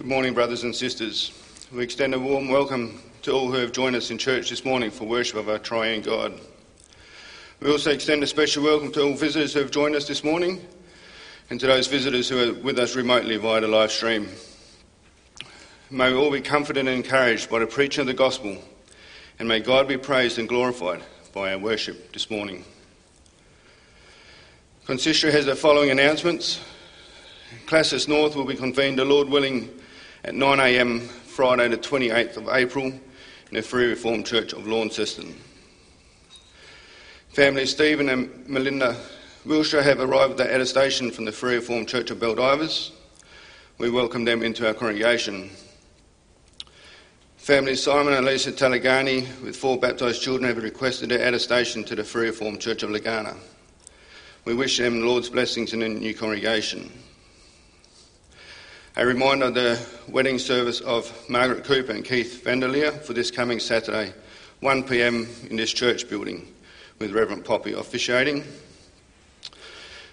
Good morning, brothers and sisters. We extend a warm welcome to all who have joined us in church this morning for worship of our triune God. We also extend a special welcome to all visitors who have joined us this morning and to those visitors who are with us remotely via the live stream. May we all be comforted and encouraged by the preaching of the gospel, and may God be praised and glorified by our worship this morning. Consistory has the following announcements. Classis North will be convened, the Lord willing, at 9am Friday, the 28th of April, in the Free Reformed Church of Launceston. Family Stephen and Melinda Wilshire have arrived at the station from the Free Reformed Church of Baldivis. We welcome them into our congregation. Family Simon and Lisa Talagani, with four baptised children, have requested their attestation to the Free Reformed Church of Legana. We wish them the Lord's blessings in the new congregation. A reminder of the wedding service of Margaret Cooper and Keith Vanderleer for this coming Saturday, 1pm in this church building, with Reverend Poppy officiating.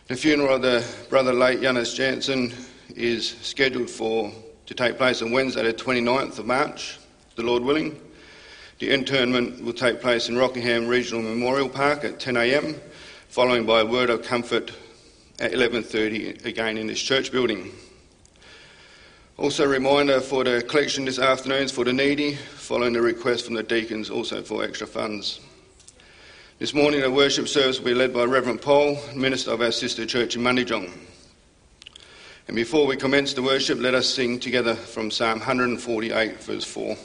The funeral of the brother late Janus Jansen is scheduled for to take place on Wednesday, the 29th of March, the Lord willing. The interment will take place in Rockingham Regional Memorial Park at 10am, following by a word of comfort at 11:30 again in this church building. Also, a reminder for the collection this afternoon is for the needy, following the request from the deacons also for extra funds. This morning, the worship service will be led by Reverend Paul, minister of our sister church in Mundijong. And before we commence the worship, let us sing together from Psalm 148, verse 4.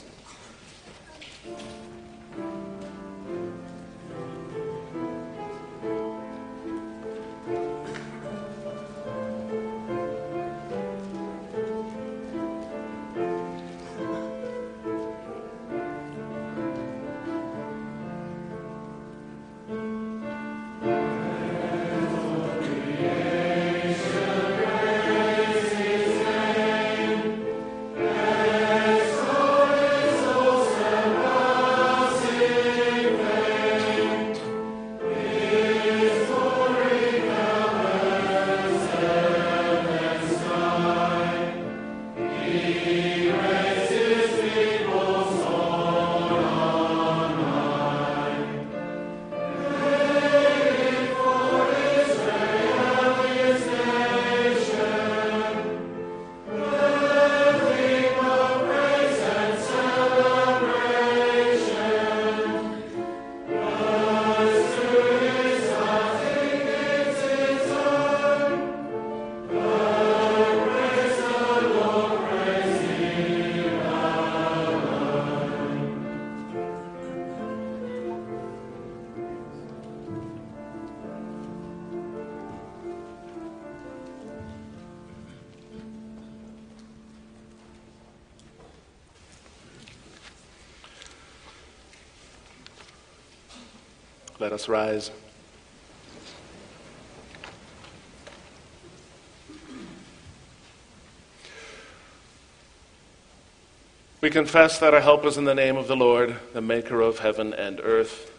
Let us rise. We confess that our help is in the name of the Lord, the maker of heaven and earth.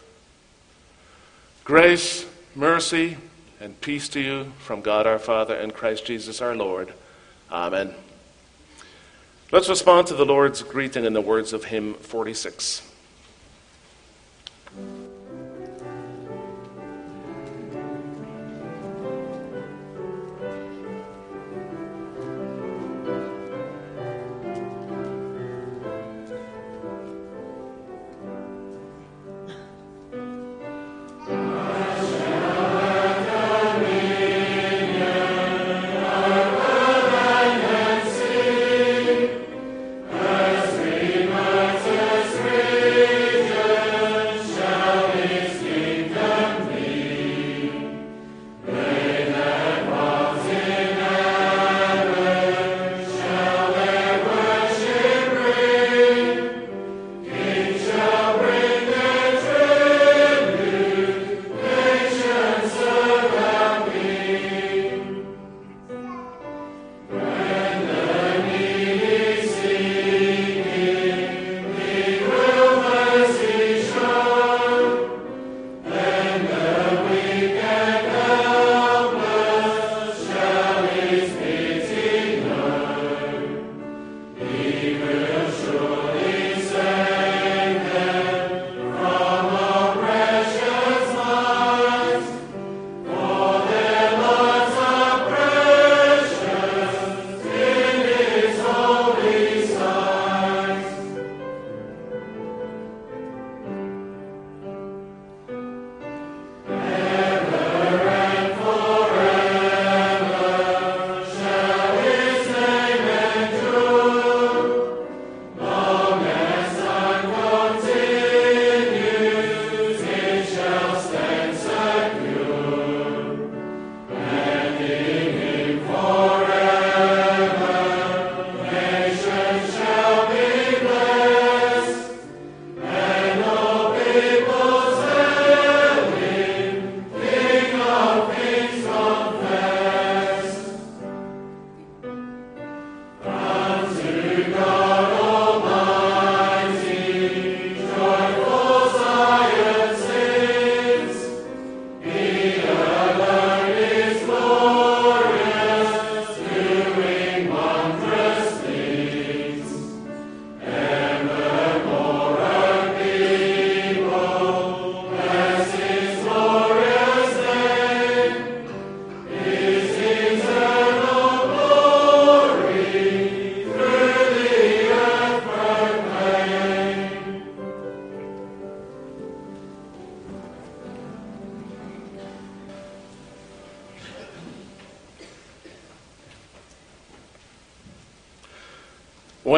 Grace, mercy, and peace to you from God our Father and Christ Jesus our Lord. Amen. Let's respond to the Lord's greeting in the words of hymn 46.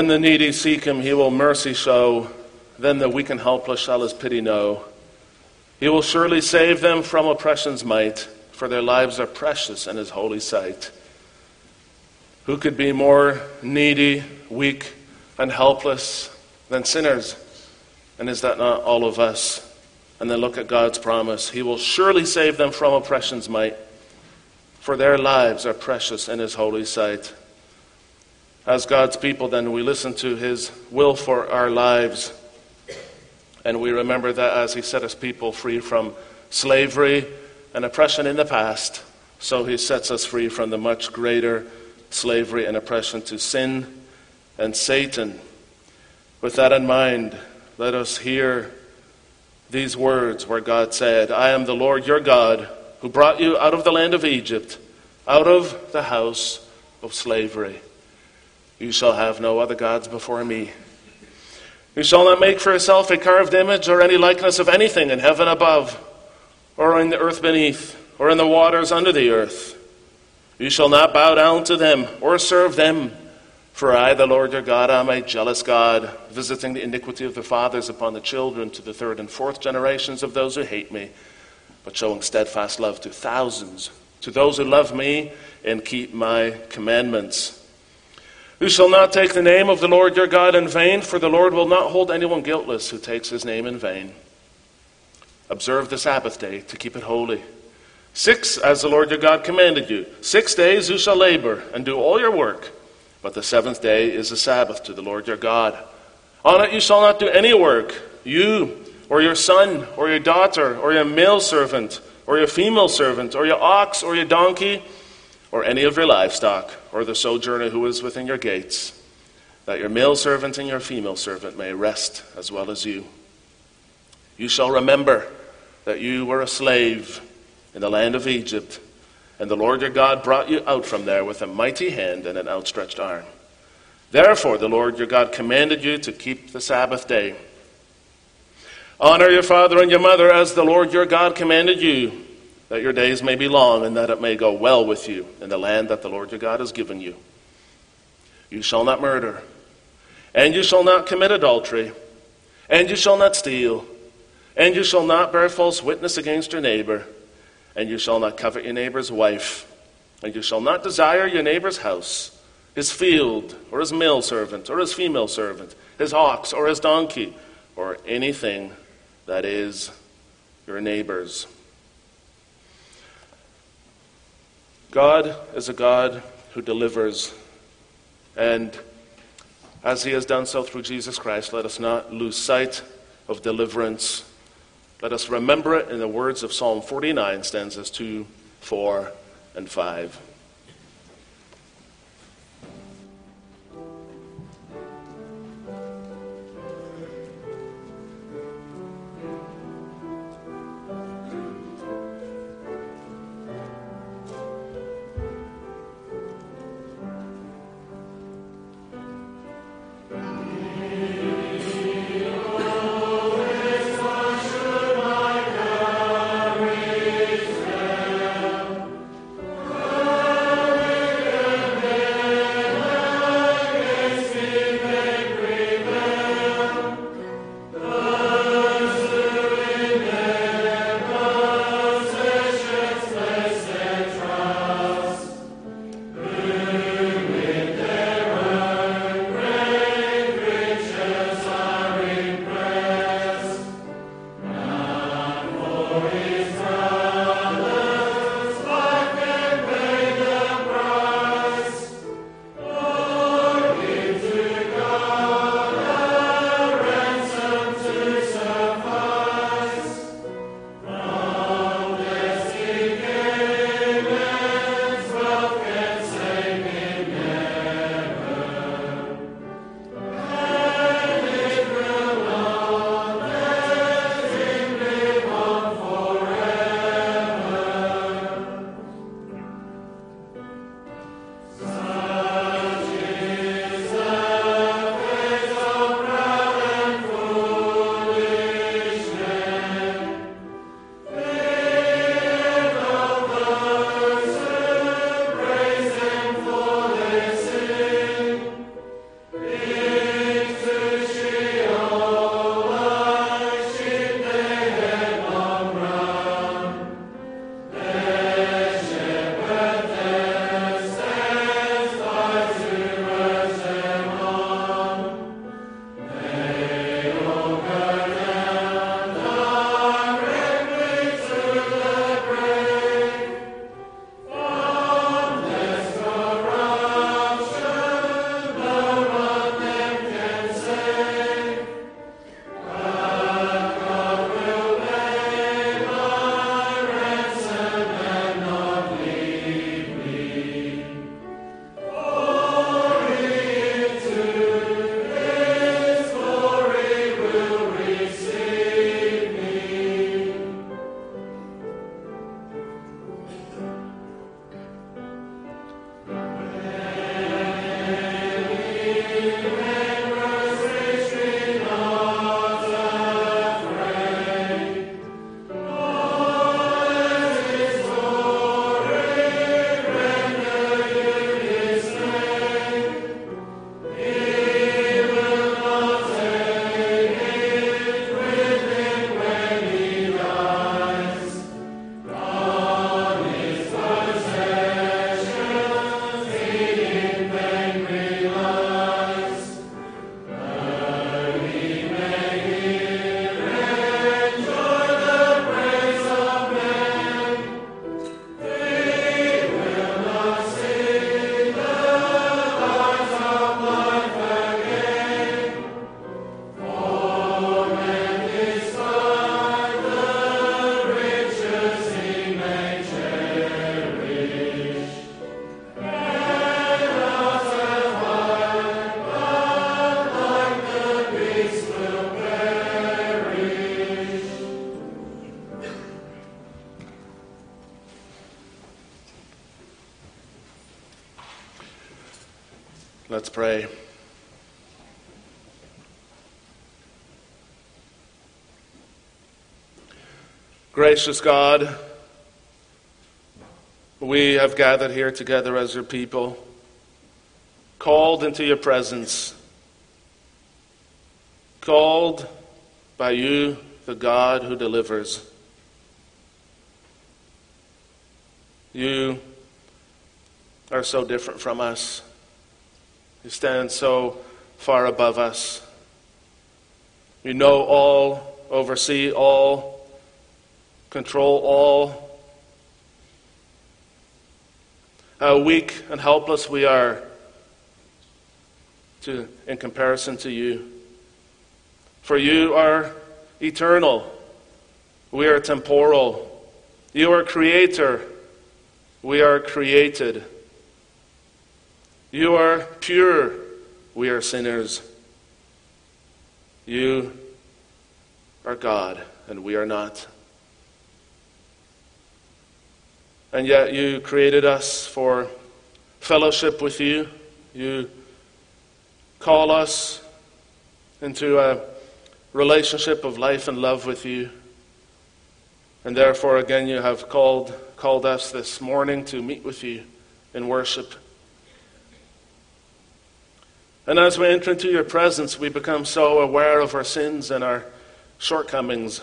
When the needy seek him, he will mercy show. Then the weak and helpless shall his pity know. He will surely save them from oppression's might, for their lives are precious in his holy sight. Who could be more needy, weak, and helpless than sinners? And is that not all of us? And then look at God's promise. He will surely save them from oppression's might, for their lives are precious in his holy sight. As God's people, then, we listen to His will for our lives. And we remember that as He set His people free from slavery and oppression in the past, so He sets us free from the much greater slavery and oppression to sin and Satan. With that in mind, let us hear these words where God said, I am the Lord your God who brought you out of the land of Egypt, out of the house of slavery. You shall have no other gods before me. You shall not make for yourself a carved image or any likeness of anything in heaven above, or in the earth beneath, or in the waters under the earth. You shall not bow down to them or serve them. For I, the Lord your God, am a jealous God, visiting the iniquity of the fathers upon the children to the third and fourth generations of those who hate me, but showing steadfast love to thousands, to those who love me and keep my commandments. You shall not take the name of the Lord your God in vain, for the Lord will not hold anyone guiltless who takes his name in vain. Observe the Sabbath day to keep it holy. Six, as the Lord your God commanded you. Six days you shall labor and do all your work, but the seventh day is a Sabbath to the Lord your God. On it you shall not do any work, you, or your son, or your daughter, or your male servant, or your female servant, or your ox, or your donkey or any of your livestock, or the sojourner who is within your gates, that your male servant and your female servant may rest as well as you. You shall remember that you were a slave in the land of Egypt, and the Lord your God brought you out from there with a mighty hand and an outstretched arm. Therefore, the Lord your God commanded you to keep the Sabbath day. Honor your father and your mother as the Lord your God commanded you that your days may be long and that it may go well with you in the land that the Lord your God has given you. You shall not murder, and you shall not commit adultery, and you shall not steal, and you shall not bear false witness against your neighbor, and you shall not covet your neighbor's wife, and you shall not desire your neighbor's house, his field, or his male servant, or his female servant, his ox, or his donkey, or anything that is your neighbor's. God is a God who delivers. And as he has done so through Jesus Christ, let us not lose sight of deliverance. Let us remember it in the words of Psalm 49, stanzas 2, 4, and 5. Gracious God, we have gathered here together as your people, called into your presence, called by you, the God who delivers. You are so different from us. You stand so far above us. You know all, oversee all, control all. How weak and helpless we are to, in comparison to you. For you are eternal, we are temporal. You are creator, we are created. You are pure, we are sinners. You are God, and we are not. And yet you created us for fellowship with you. You call us into a relationship of life and love with you. And therefore, again, you have called, called us this morning to meet with you in worship. And as we enter into your presence, we become so aware of our sins and our shortcomings.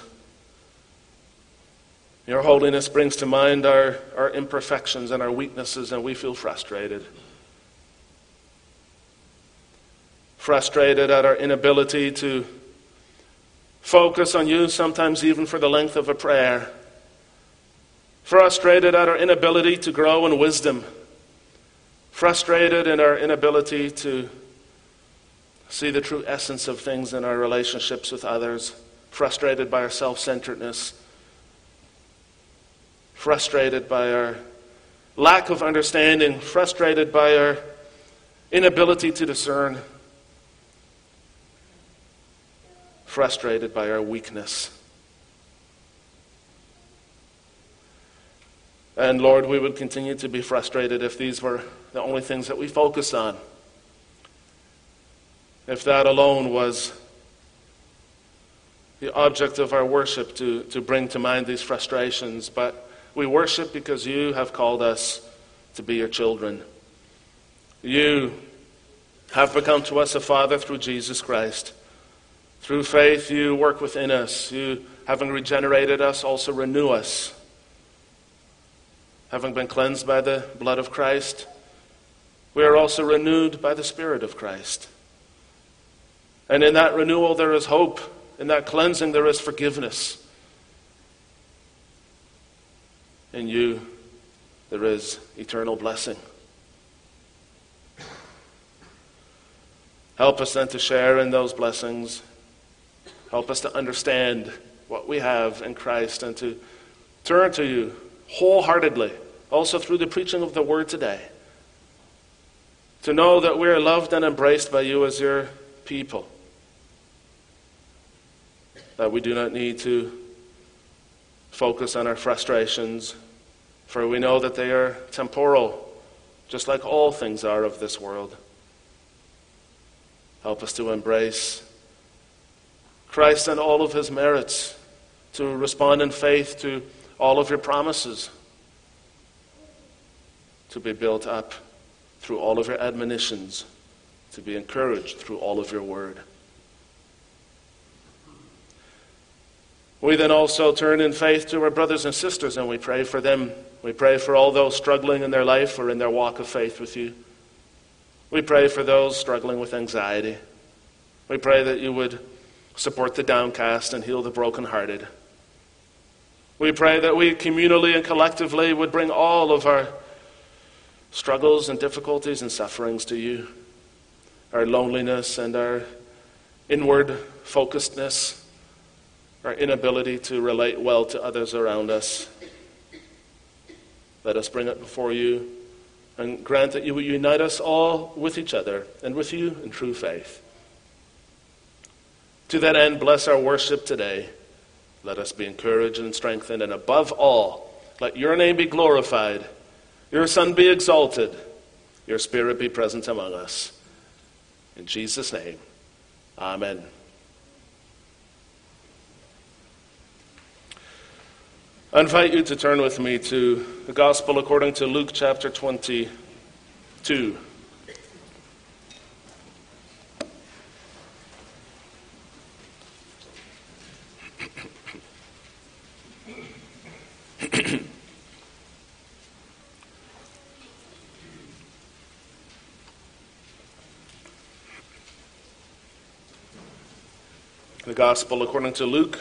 Your holiness brings to mind our, our imperfections and our weaknesses, and we feel frustrated. Frustrated at our inability to focus on you, sometimes even for the length of a prayer. Frustrated at our inability to grow in wisdom. Frustrated in our inability to see the true essence of things in our relationships with others. Frustrated by our self centeredness frustrated by our lack of understanding, frustrated by our inability to discern, frustrated by our weakness. And Lord, we would continue to be frustrated if these were the only things that we focused on. If that alone was the object of our worship to, to bring to mind these frustrations. But we worship because you have called us to be your children. You have become to us a Father through Jesus Christ. Through faith, you work within us. You, having regenerated us, also renew us. Having been cleansed by the blood of Christ, we are also renewed by the Spirit of Christ. And in that renewal, there is hope. In that cleansing, there is forgiveness. In you, there is eternal blessing. Help us then to share in those blessings. Help us to understand what we have in Christ and to turn to you wholeheartedly, also through the preaching of the word today. To know that we are loved and embraced by you as your people. That we do not need to focus on our frustrations for we know that they are temporal, just like all things are of this world. Help us to embrace Christ and all of his merits, to respond in faith to all of your promises, to be built up through all of your admonitions, to be encouraged through all of your word. We then also turn in faith to our brothers and sisters and we pray for them we pray for all those struggling in their life or in their walk of faith with you. We pray for those struggling with anxiety. We pray that you would support the downcast and heal the brokenhearted. We pray that we communally and collectively would bring all of our struggles and difficulties and sufferings to you, our loneliness and our inward focusedness, our inability to relate well to others around us. Let us bring it before you and grant that you will unite us all with each other and with you in true faith. To that end, bless our worship today. Let us be encouraged and strengthened, and above all, let your name be glorified, your Son be exalted, your Spirit be present among us. In Jesus' name, Amen. I invite you to turn with me to the Gospel according to Luke chapter 22. the Gospel according to Luke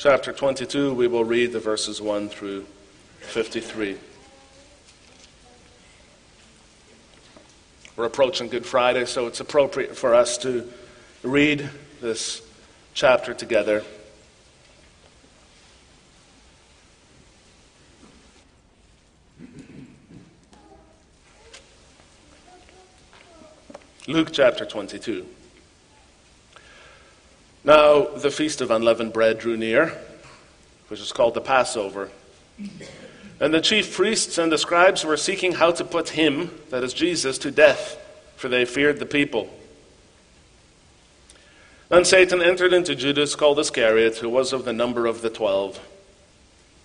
chapter 22, we will read the verses 1 through 53. We're approaching Good Friday, so it's appropriate for us to read this chapter together. Luke chapter 22. Now, the feast of unleavened bread drew near, which is called the Passover. And the chief priests and the scribes were seeking how to put him, that is Jesus, to death, for they feared the people. Then Satan entered into Judas, called Iscariot, who was of the number of the twelve.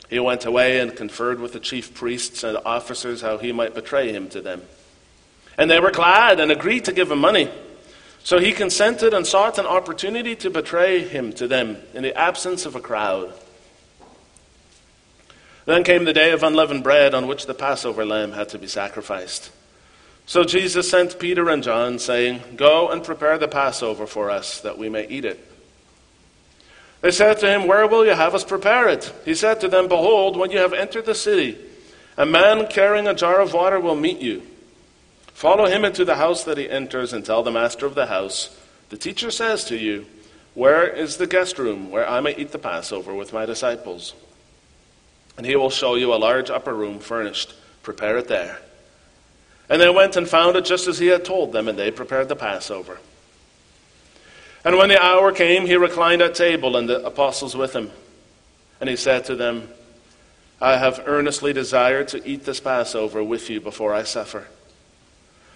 He went away and conferred with the chief priests and officers how he might betray him to them. And they were glad and agreed to give him money. So he consented and sought an opportunity to betray him to them in the absence of a crowd. Then came the day of unleavened bread on which the Passover lamb had to be sacrificed. So Jesus sent Peter and John, saying, Go and prepare the Passover for us, that we may eat it. They said to him, Where will you have us prepare it? He said to them, Behold, when you have entered the city, a man carrying a jar of water will meet you. Follow him into the house that he enters and tell the master of the house, The teacher says to you, Where is the guest room where I may eat the Passover with my disciples? And he will show you a large upper room furnished. Prepare it there. And they went and found it just as he had told them, and they prepared the Passover. And when the hour came, he reclined at table, and the apostles with him. And he said to them, I have earnestly desired to eat this Passover with you before I suffer.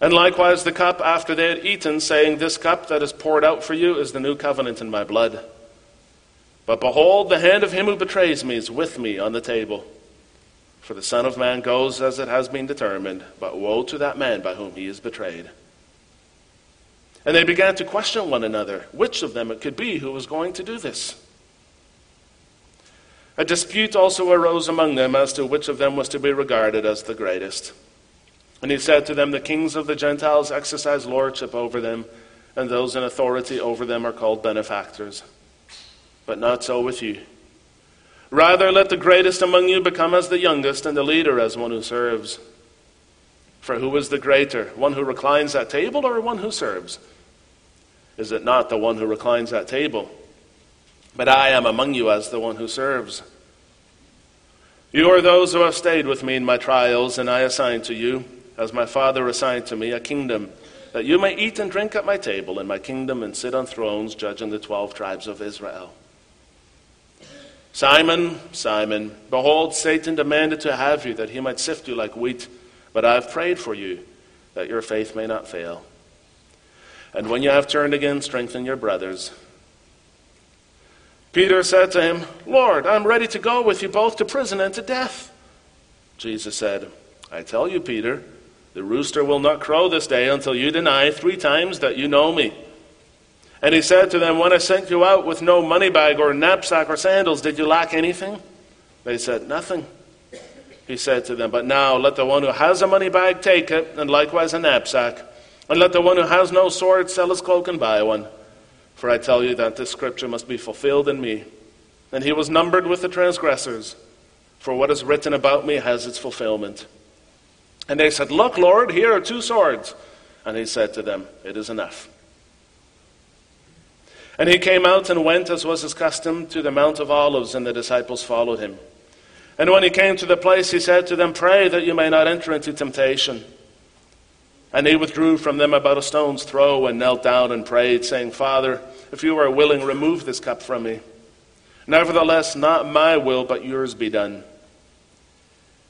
And likewise the cup after they had eaten, saying, This cup that is poured out for you is the new covenant in my blood. But behold, the hand of him who betrays me is with me on the table. For the Son of Man goes as it has been determined, but woe to that man by whom he is betrayed. And they began to question one another which of them it could be who was going to do this. A dispute also arose among them as to which of them was to be regarded as the greatest. And he said to them, The kings of the Gentiles exercise lordship over them, and those in authority over them are called benefactors. But not so with you. Rather, let the greatest among you become as the youngest, and the leader as one who serves. For who is the greater, one who reclines at table or one who serves? Is it not the one who reclines at table? But I am among you as the one who serves. You are those who have stayed with me in my trials, and I assign to you as my Father assigned to me, a kingdom, that you may eat and drink at my table in my kingdom and sit on thrones judging the twelve tribes of Israel. Simon, Simon, behold, Satan demanded to have you that he might sift you like wheat, but I have prayed for you that your faith may not fail. And when you have turned again, strengthen your brothers. Peter said to him, Lord, I'm ready to go with you both to prison and to death. Jesus said, I tell you, Peter, the rooster will not crow this day until you deny three times that you know me. And he said to them, When I sent you out with no money bag or knapsack or sandals, did you lack anything? They said, Nothing. He said to them, But now let the one who has a money bag take it, and likewise a knapsack. And let the one who has no sword sell his cloak and buy one. For I tell you that this scripture must be fulfilled in me. And he was numbered with the transgressors. For what is written about me has its fulfillment. And they said, Look, Lord, here are two swords. And he said to them, It is enough. And he came out and went, as was his custom, to the Mount of Olives, and the disciples followed him. And when he came to the place, he said to them, Pray that you may not enter into temptation. And he withdrew from them about a stone's throw and knelt down and prayed, saying, Father, if you are willing, remove this cup from me. Nevertheless, not my will, but yours be done.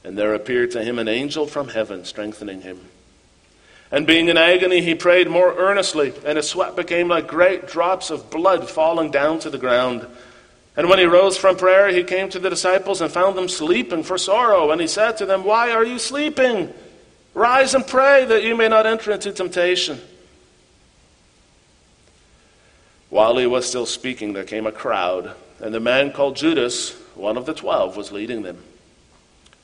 And there appeared to him an angel from heaven, strengthening him. And being in agony, he prayed more earnestly, and his sweat became like great drops of blood falling down to the ground. And when he rose from prayer, he came to the disciples and found them sleeping for sorrow. And he said to them, Why are you sleeping? Rise and pray that you may not enter into temptation. While he was still speaking, there came a crowd, and the man called Judas, one of the twelve, was leading them.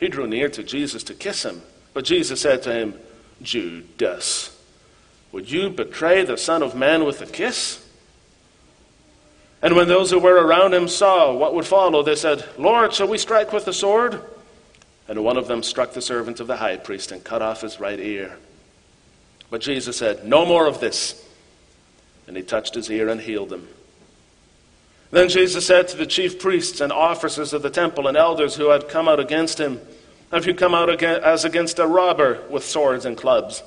He drew near to Jesus to kiss him, but Jesus said to him, Judas, would you betray the Son of Man with a kiss? And when those who were around him saw what would follow, they said, Lord, shall we strike with the sword? And one of them struck the servant of the high priest and cut off his right ear. But Jesus said, No more of this. And he touched his ear and healed him. Then Jesus said to the chief priests and officers of the temple and elders who had come out against him, Have you come out as against a robber with swords and clubs?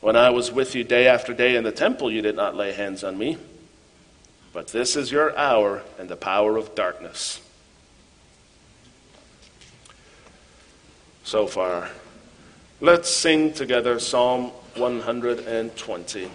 When I was with you day after day in the temple, you did not lay hands on me. But this is your hour and the power of darkness. So far. Let's sing together Psalm 120.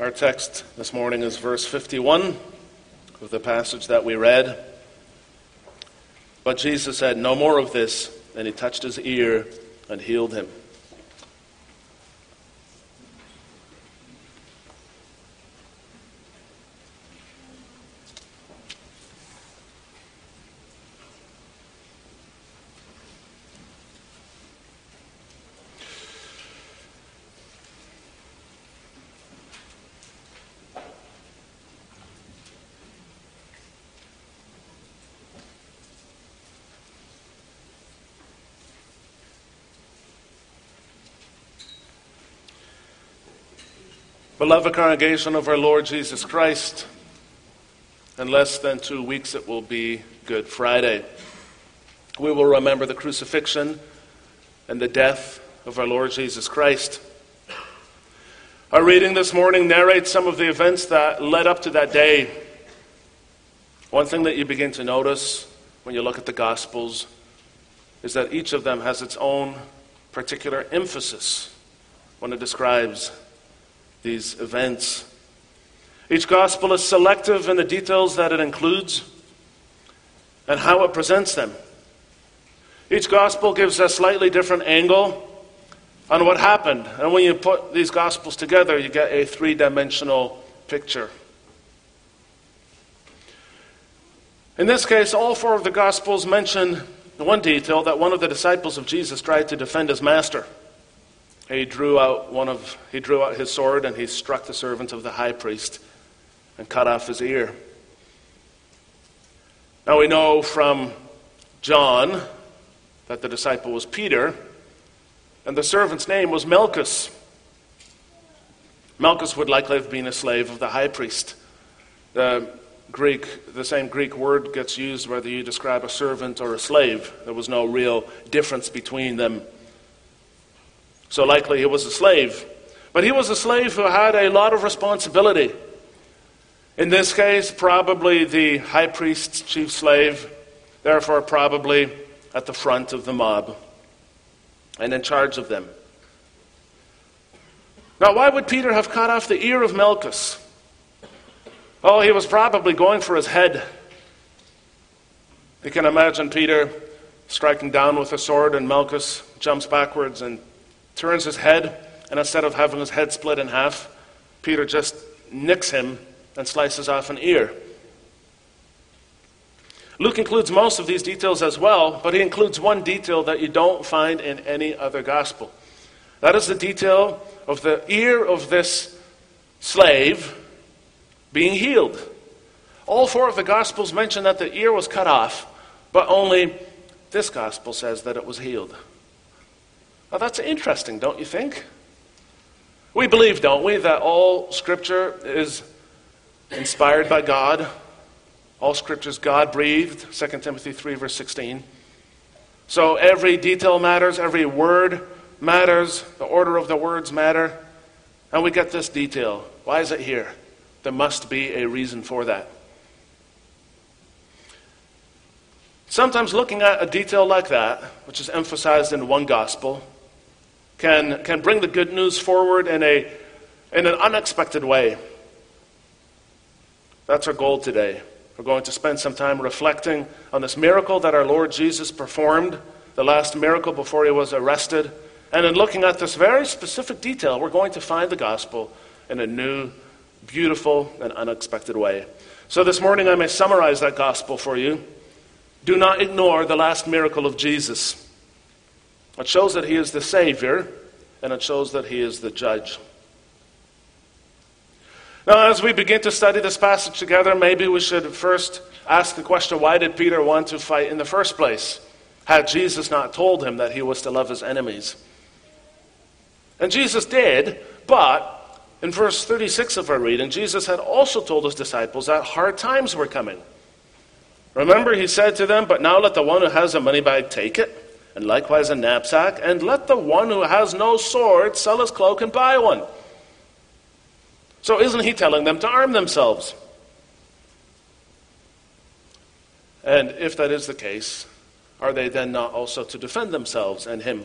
Our text this morning is verse 51 of the passage that we read. But Jesus said, No more of this. And he touched his ear and healed him. Beloved congregation of our Lord Jesus Christ, in less than two weeks it will be Good Friday. We will remember the crucifixion and the death of our Lord Jesus Christ. Our reading this morning narrates some of the events that led up to that day. One thing that you begin to notice when you look at the Gospels is that each of them has its own particular emphasis when it describes these events. Each gospel is selective in the details that it includes and how it presents them. Each gospel gives a slightly different angle on what happened. And when you put these gospels together, you get a three dimensional picture. In this case, all four of the gospels mention one detail that one of the disciples of Jesus tried to defend his master. He drew out one of he drew out his sword and he struck the servant of the high priest and cut off his ear. Now we know from John that the disciple was Peter, and the servant's name was Malchus. Malchus would likely have been a slave of the high priest. The Greek, the same Greek word gets used whether you describe a servant or a slave. There was no real difference between them. So likely he was a slave. But he was a slave who had a lot of responsibility. In this case, probably the high priest's chief slave, therefore, probably at the front of the mob and in charge of them. Now, why would Peter have cut off the ear of Malchus? Oh, he was probably going for his head. You can imagine Peter striking down with a sword, and Malchus jumps backwards and turns his head, and instead of having his head split in half, Peter just nicks him and slices off an ear. Luke includes most of these details as well, but he includes one detail that you don't find in any other gospel. That is the detail of the ear of this slave being healed. All four of the gospels mention that the ear was cut off, but only this gospel says that it was healed. Now that's interesting, don't you think? We believe, don't we, that all scripture is inspired by God all scripture is God breathed, 2 Timothy 3, verse 16. So every detail matters, every word matters, the order of the words matter. And we get this detail. Why is it here? There must be a reason for that. Sometimes looking at a detail like that, which is emphasized in one gospel, can, can bring the good news forward in, a, in an unexpected way. That's our goal today. We're going to spend some time reflecting on this miracle that our Lord Jesus performed, the last miracle before he was arrested. And in looking at this very specific detail, we're going to find the gospel in a new, beautiful, and unexpected way. So this morning, I may summarize that gospel for you. Do not ignore the last miracle of Jesus. It shows that he is the Savior, and it shows that he is the judge. Now, as we begin to study this passage together, maybe we should first ask the question why did Peter want to fight in the first place? Had Jesus not told him that he was to love his enemies? And Jesus did, but in verse 36 of our reading, Jesus had also told his disciples that hard times were coming. Remember, he said to them, But now let the one who has a money bag take it, and likewise a knapsack, and let the one who has no sword sell his cloak and buy one. So, isn't he telling them to arm themselves? And if that is the case, are they then not also to defend themselves and him?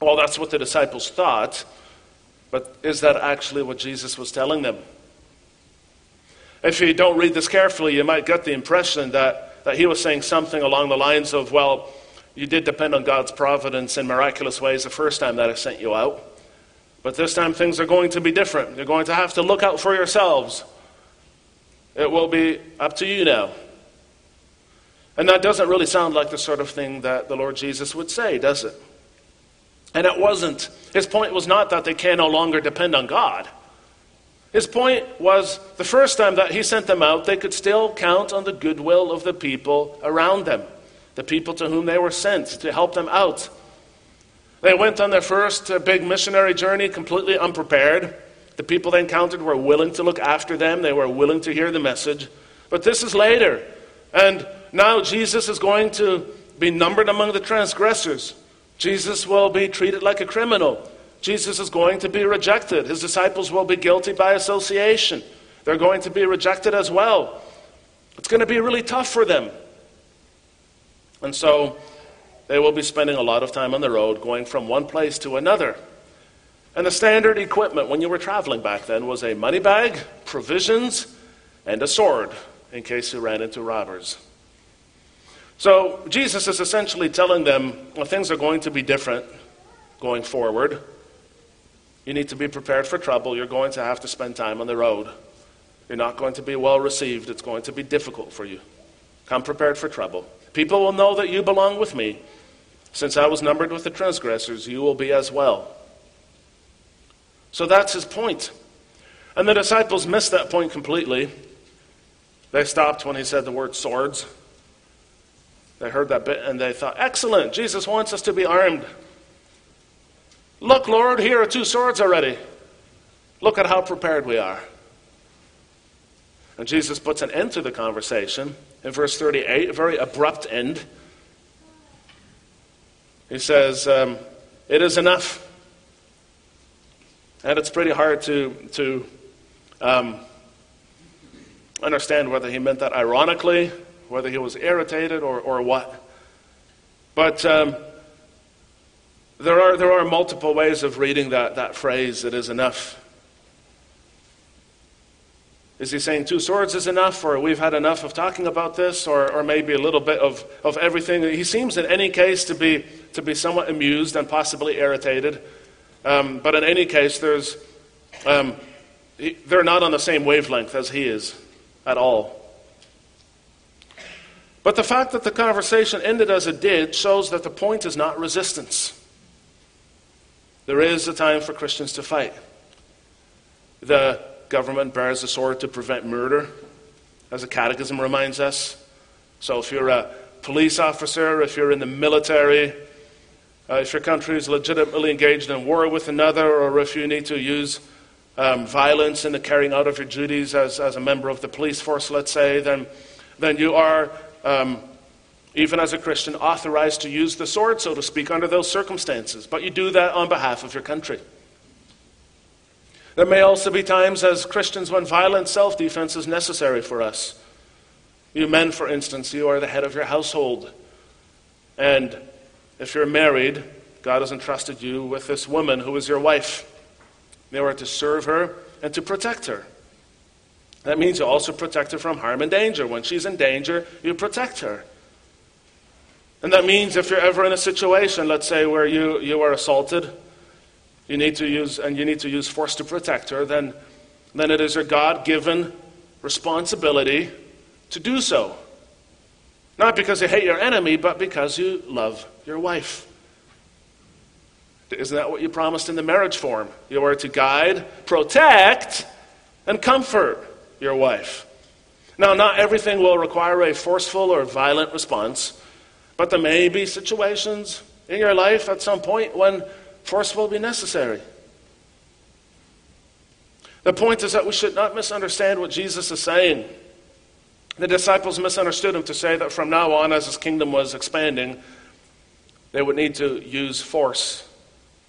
Well, that's what the disciples thought, but is that actually what Jesus was telling them? If you don't read this carefully, you might get the impression that, that he was saying something along the lines of, well, you did depend on God's providence in miraculous ways the first time that I sent you out. But this time things are going to be different. You're going to have to look out for yourselves. It will be up to you now. And that doesn't really sound like the sort of thing that the Lord Jesus would say, does it? And it wasn't. His point was not that they can no longer depend on God. His point was the first time that he sent them out, they could still count on the goodwill of the people around them, the people to whom they were sent to help them out. They went on their first uh, big missionary journey completely unprepared. The people they encountered were willing to look after them, they were willing to hear the message. But this is later. And now Jesus is going to be numbered among the transgressors. Jesus will be treated like a criminal. Jesus is going to be rejected. His disciples will be guilty by association. They're going to be rejected as well. It's going to be really tough for them. And so they will be spending a lot of time on the road going from one place to another. And the standard equipment when you were traveling back then was a money bag, provisions, and a sword in case you ran into robbers. So Jesus is essentially telling them well, things are going to be different going forward. You need to be prepared for trouble. You're going to have to spend time on the road. You're not going to be well received. It's going to be difficult for you. Come prepared for trouble. People will know that you belong with me. Since I was numbered with the transgressors, you will be as well. So that's his point. And the disciples missed that point completely. They stopped when he said the word swords. They heard that bit and they thought, excellent, Jesus wants us to be armed. Look, Lord, here are two swords already. Look at how prepared we are. And Jesus puts an end to the conversation in verse 38, a very abrupt end. He says, um, It is enough. And it's pretty hard to, to um, understand whether he meant that ironically, whether he was irritated or, or what. But um, there, are, there are multiple ways of reading that, that phrase, it is enough. Is he saying two swords is enough, or we've had enough of talking about this, or, or maybe a little bit of, of everything? He seems, in any case, to be, to be somewhat amused and possibly irritated. Um, but in any case, there's, um, he, they're not on the same wavelength as he is at all. But the fact that the conversation ended as it did shows that the point is not resistance. There is a time for Christians to fight. The government bears the sword to prevent murder, as the Catechism reminds us. So if you're a police officer, if you're in the military, uh, if your country is legitimately engaged in war with another, or if you need to use um, violence in the carrying out of your duties as, as a member of the police force, let's say, then, then you are, um, even as a Christian, authorized to use the sword, so to speak, under those circumstances. But you do that on behalf of your country. There may also be times as Christians when violent self defense is necessary for us. You men, for instance, you are the head of your household. And if you're married, God has entrusted you with this woman who is your wife. You are to serve her and to protect her. That means you also protect her from harm and danger. When she's in danger, you protect her. And that means if you're ever in a situation, let's say, where you, you are assaulted you need to use, and you need to use force to protect her, then, then it is your God given responsibility to do so. Not because you hate your enemy, but because you love your wife. Isn't that what you promised in the marriage form? You are to guide, protect, and comfort your wife. Now, not everything will require a forceful or violent response, but there may be situations in your life at some point when Force will be necessary. The point is that we should not misunderstand what Jesus is saying. The disciples misunderstood him to say that from now on, as his kingdom was expanding, they would need to use force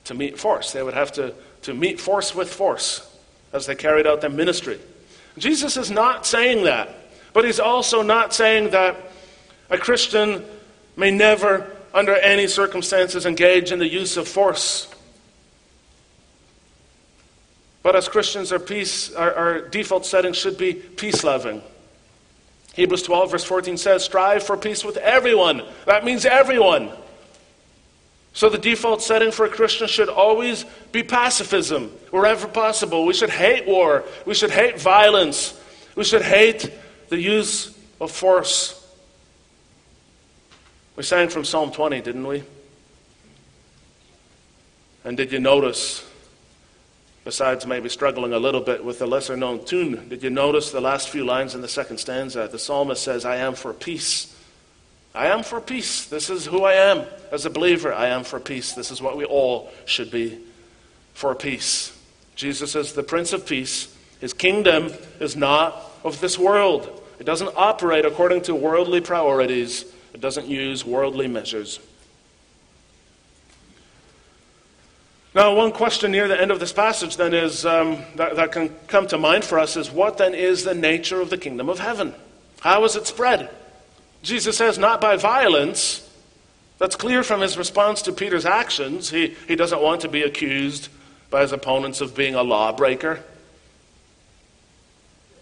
to meet force. They would have to, to meet force with force as they carried out their ministry. Jesus is not saying that, but he's also not saying that a Christian may never under any circumstances, engage in the use of force. But as Christians, our, peace, our, our default setting should be peace loving. Hebrews 12, verse 14 says, Strive for peace with everyone. That means everyone. So the default setting for a Christian should always be pacifism, wherever possible. We should hate war. We should hate violence. We should hate the use of force. We sang from Psalm 20, didn't we? And did you notice, besides maybe struggling a little bit with the lesser known tune, did you notice the last few lines in the second stanza? The psalmist says, I am for peace. I am for peace. This is who I am as a believer. I am for peace. This is what we all should be for peace. Jesus is the Prince of Peace. His kingdom is not of this world. It doesn't operate according to worldly priorities, it doesn't use worldly measures. Now, one question near the end of this passage then is um, that, that can come to mind for us is what then is the nature of the kingdom of heaven? How is it spread? Jesus says, not by violence. That's clear from his response to Peter's actions. He, he doesn't want to be accused by his opponents of being a lawbreaker.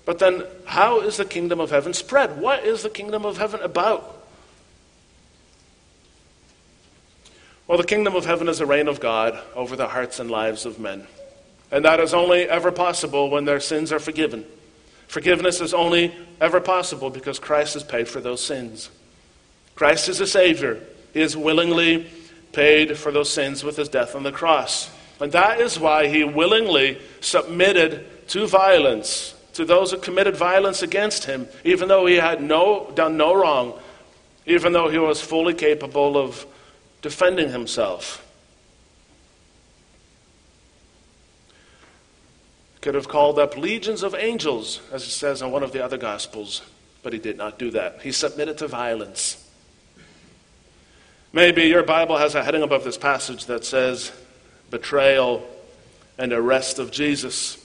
But then, how is the kingdom of heaven spread? What is the kingdom of heaven about? Well, the kingdom of heaven is a reign of God over the hearts and lives of men. And that is only ever possible when their sins are forgiven. Forgiveness is only ever possible because Christ has paid for those sins. Christ is a Savior. He has willingly paid for those sins with his death on the cross. And that is why he willingly submitted to violence, to those who committed violence against him, even though he had no, done no wrong, even though he was fully capable of defending himself. Could have called up legions of angels, as it says in one of the other Gospels, but he did not do that. He submitted to violence. Maybe your Bible has a heading above this passage that says, Betrayal and Arrest of Jesus.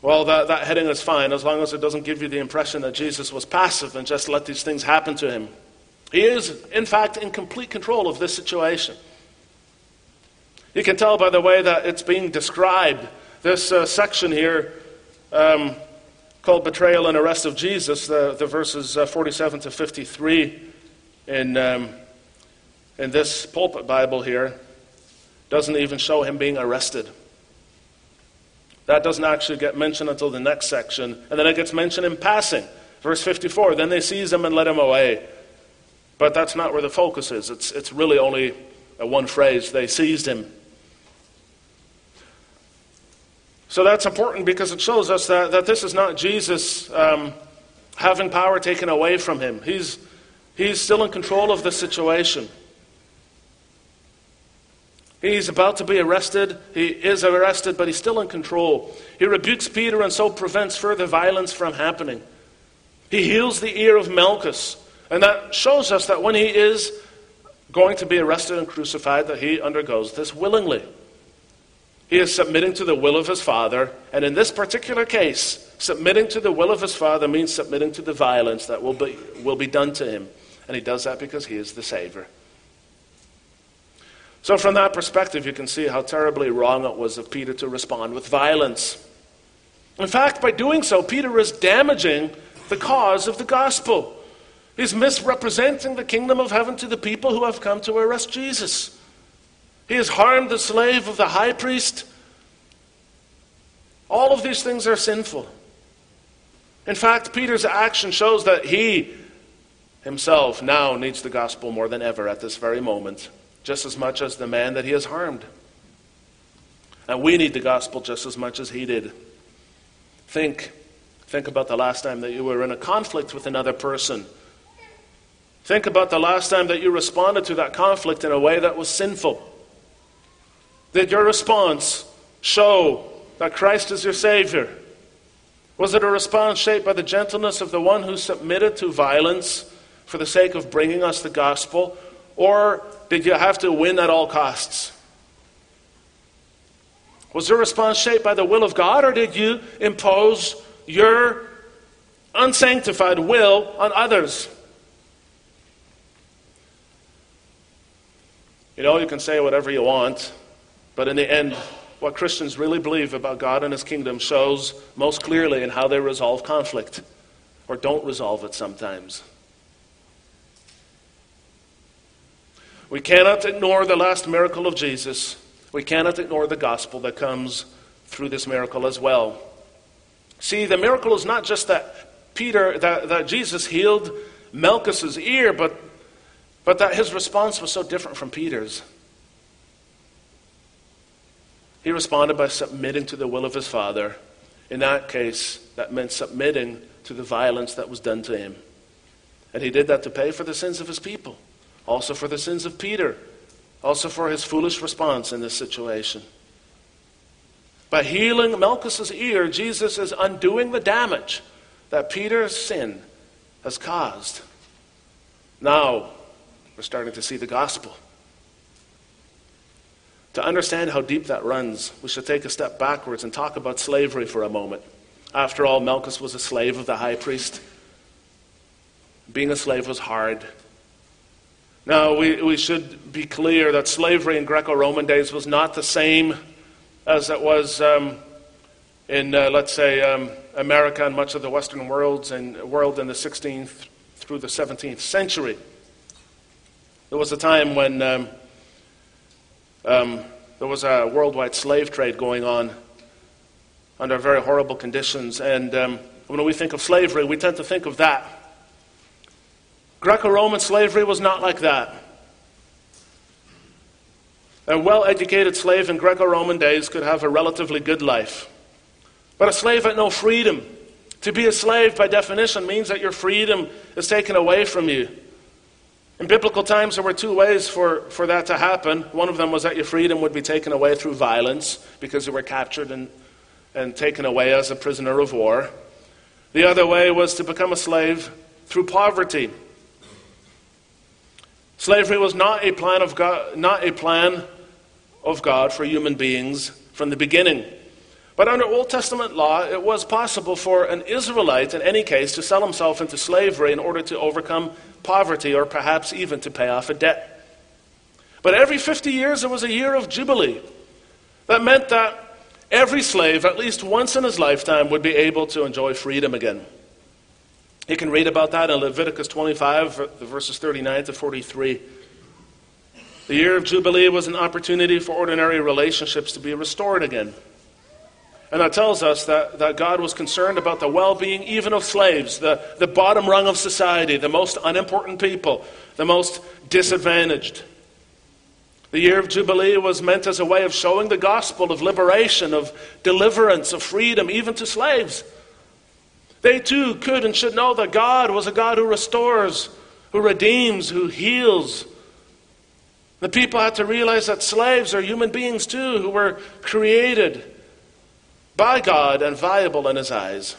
Well, that, that heading is fine as long as it doesn't give you the impression that Jesus was passive and just let these things happen to him. He is, in fact, in complete control of this situation. You can tell by the way that it's being described. This uh, section here, um, called Betrayal and Arrest of Jesus, the, the verses uh, 47 to 53 in, um, in this pulpit Bible here, doesn't even show him being arrested. That doesn't actually get mentioned until the next section, and then it gets mentioned in passing. Verse 54 Then they seize him and led him away. But that's not where the focus is. It's, it's really only one phrase they seized him. So that's important because it shows us that, that this is not Jesus um, having power taken away from him. He's, he's still in control of the situation. He's about to be arrested. He is arrested, but he's still in control. He rebukes Peter and so prevents further violence from happening. He heals the ear of Malchus. And that shows us that when he is going to be arrested and crucified, that he undergoes this willingly. He is submitting to the will of his Father, and in this particular case, submitting to the will of his Father means submitting to the violence that will be, will be done to him. And he does that because he is the Savior. So, from that perspective, you can see how terribly wrong it was of Peter to respond with violence. In fact, by doing so, Peter is damaging the cause of the gospel. He's misrepresenting the kingdom of heaven to the people who have come to arrest Jesus. He has harmed the slave of the high priest. All of these things are sinful. In fact, Peter's action shows that he himself now needs the gospel more than ever at this very moment, just as much as the man that he has harmed. And we need the gospel just as much as he did. Think. Think about the last time that you were in a conflict with another person Think about the last time that you responded to that conflict in a way that was sinful. Did your response show that Christ is your Savior? Was it a response shaped by the gentleness of the one who submitted to violence for the sake of bringing us the gospel? Or did you have to win at all costs? Was your response shaped by the will of God, or did you impose your unsanctified will on others? You know, you can say whatever you want, but in the end, what Christians really believe about God and His kingdom shows most clearly in how they resolve conflict, or don't resolve it sometimes. We cannot ignore the last miracle of Jesus. We cannot ignore the gospel that comes through this miracle as well. See, the miracle is not just that Peter, that, that Jesus healed Malchus's ear, but but that his response was so different from Peter's. He responded by submitting to the will of his Father. In that case, that meant submitting to the violence that was done to him. And he did that to pay for the sins of his people, also for the sins of Peter, also for his foolish response in this situation. By healing Malchus's ear, Jesus is undoing the damage that Peter's sin has caused. Now, we're starting to see the gospel. To understand how deep that runs, we should take a step backwards and talk about slavery for a moment. After all, Malchus was a slave of the high priest. Being a slave was hard. Now, we, we should be clear that slavery in Greco Roman days was not the same as it was um, in, uh, let's say, um, America and much of the Western worlds and world in the 16th through the 17th century. There was a time when um, um, there was a worldwide slave trade going on under very horrible conditions. And um, when we think of slavery, we tend to think of that. Greco Roman slavery was not like that. A well educated slave in Greco Roman days could have a relatively good life. But a slave had no freedom. To be a slave, by definition, means that your freedom is taken away from you. In biblical times, there were two ways for, for that to happen. One of them was that your freedom would be taken away through violence because you were captured and, and taken away as a prisoner of war. The other way was to become a slave through poverty. Slavery was not a plan of God, not a plan of God for human beings from the beginning. But under Old Testament law, it was possible for an Israelite, in any case, to sell himself into slavery in order to overcome poverty or perhaps even to pay off a debt. But every 50 years, there was a year of Jubilee. That meant that every slave, at least once in his lifetime, would be able to enjoy freedom again. You can read about that in Leviticus 25, verses 39 to 43. The year of Jubilee was an opportunity for ordinary relationships to be restored again. And that tells us that, that God was concerned about the well being even of slaves, the, the bottom rung of society, the most unimportant people, the most disadvantaged. The year of Jubilee was meant as a way of showing the gospel of liberation, of deliverance, of freedom, even to slaves. They too could and should know that God was a God who restores, who redeems, who heals. The people had to realize that slaves are human beings too, who were created by God and viable in his eyes.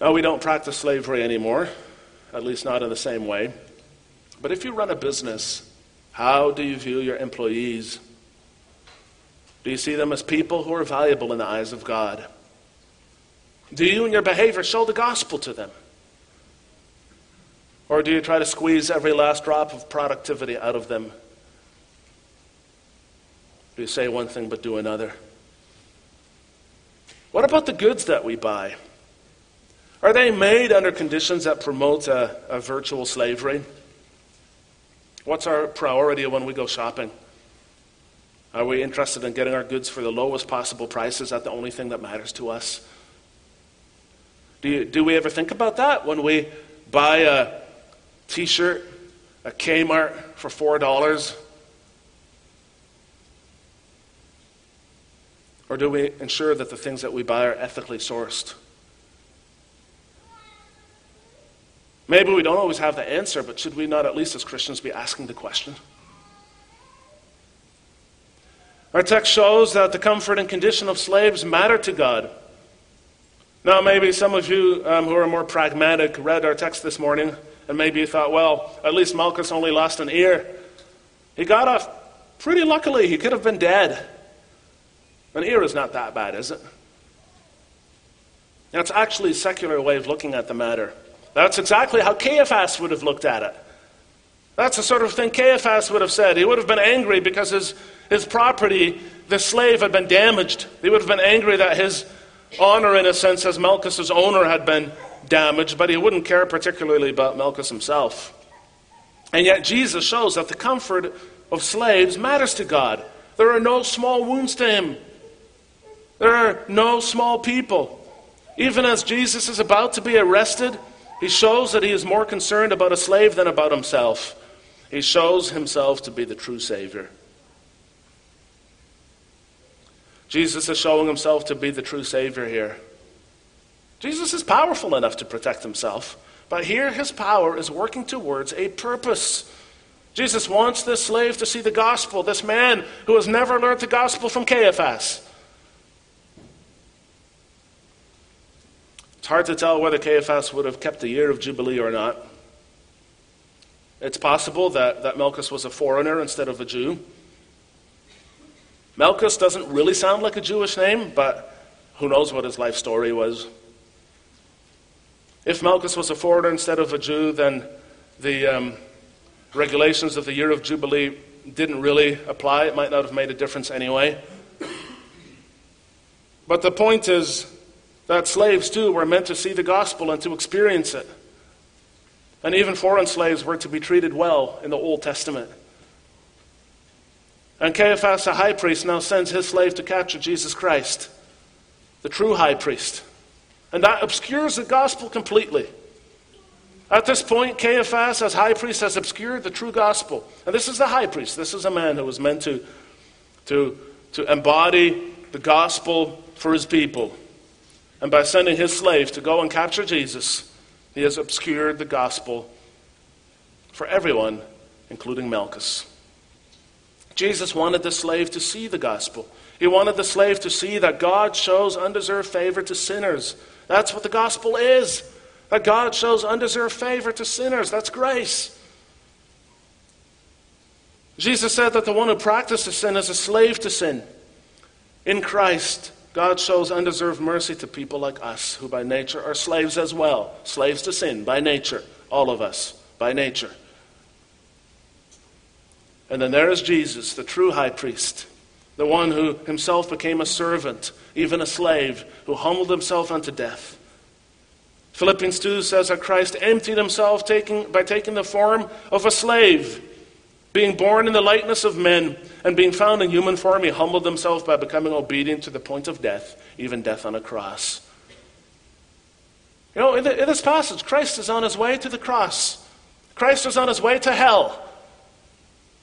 Now, we don't practice slavery anymore, at least not in the same way. But if you run a business, how do you view your employees? Do you see them as people who are valuable in the eyes of God? Do you in your behavior show the gospel to them? Or do you try to squeeze every last drop of productivity out of them you say one thing but do another? What about the goods that we buy? Are they made under conditions that promote a, a virtual slavery? What's our priority when we go shopping? Are we interested in getting our goods for the lowest possible price? Is that the only thing that matters to us? Do, you, do we ever think about that when we buy a t shirt at Kmart for $4 Or do we ensure that the things that we buy are ethically sourced? Maybe we don't always have the answer, but should we not, at least as Christians, be asking the question? Our text shows that the comfort and condition of slaves matter to God. Now, maybe some of you um, who are more pragmatic read our text this morning, and maybe you thought, well, at least Malchus only lost an ear. He got off pretty luckily. He could have been dead. An ear is not that bad, is it? That's actually a secular way of looking at the matter. That's exactly how Caiaphas would have looked at it. That's the sort of thing Caiaphas would have said. He would have been angry because his, his property, the slave, had been damaged. He would have been angry that his honor, in a sense, as Malchus's owner, had been damaged, but he wouldn't care particularly about Malchus himself. And yet, Jesus shows that the comfort of slaves matters to God. There are no small wounds to him. There are no small people. Even as Jesus is about to be arrested, he shows that he is more concerned about a slave than about himself. He shows himself to be the true Savior. Jesus is showing himself to be the true Savior here. Jesus is powerful enough to protect himself, but here his power is working towards a purpose. Jesus wants this slave to see the gospel, this man who has never learned the gospel from Caiaphas. It's hard to tell whether Caiaphas would have kept the year of Jubilee or not. It's possible that, that Malchus was a foreigner instead of a Jew. Malchus doesn't really sound like a Jewish name, but who knows what his life story was. If Malchus was a foreigner instead of a Jew, then the um, regulations of the year of Jubilee didn't really apply. It might not have made a difference anyway. But the point is that slaves, too, were meant to see the gospel and to experience it. And even foreign slaves were to be treated well in the Old Testament. And Caiaphas, the high priest, now sends his slave to capture Jesus Christ, the true high priest. And that obscures the gospel completely. At this point, Caiaphas, as high priest, has obscured the true gospel. And this is the high priest. This is a man who was meant to, to, to embody the gospel for his people. And by sending his slave to go and capture Jesus, he has obscured the gospel for everyone, including Malchus. Jesus wanted the slave to see the gospel. He wanted the slave to see that God shows undeserved favor to sinners. That's what the gospel is. That God shows undeserved favor to sinners. That's grace. Jesus said that the one who practices sin is a slave to sin. In Christ, God shows undeserved mercy to people like us, who by nature are slaves as well. Slaves to sin, by nature. All of us, by nature. And then there is Jesus, the true high priest, the one who himself became a servant, even a slave, who humbled himself unto death. Philippians 2 says that Christ emptied himself taking, by taking the form of a slave, being born in the likeness of men, and being found in human form, he humbled himself by becoming obedient to the point of death, even death on a cross. You know, in, the, in this passage, Christ is on his way to the cross. Christ is on his way to hell.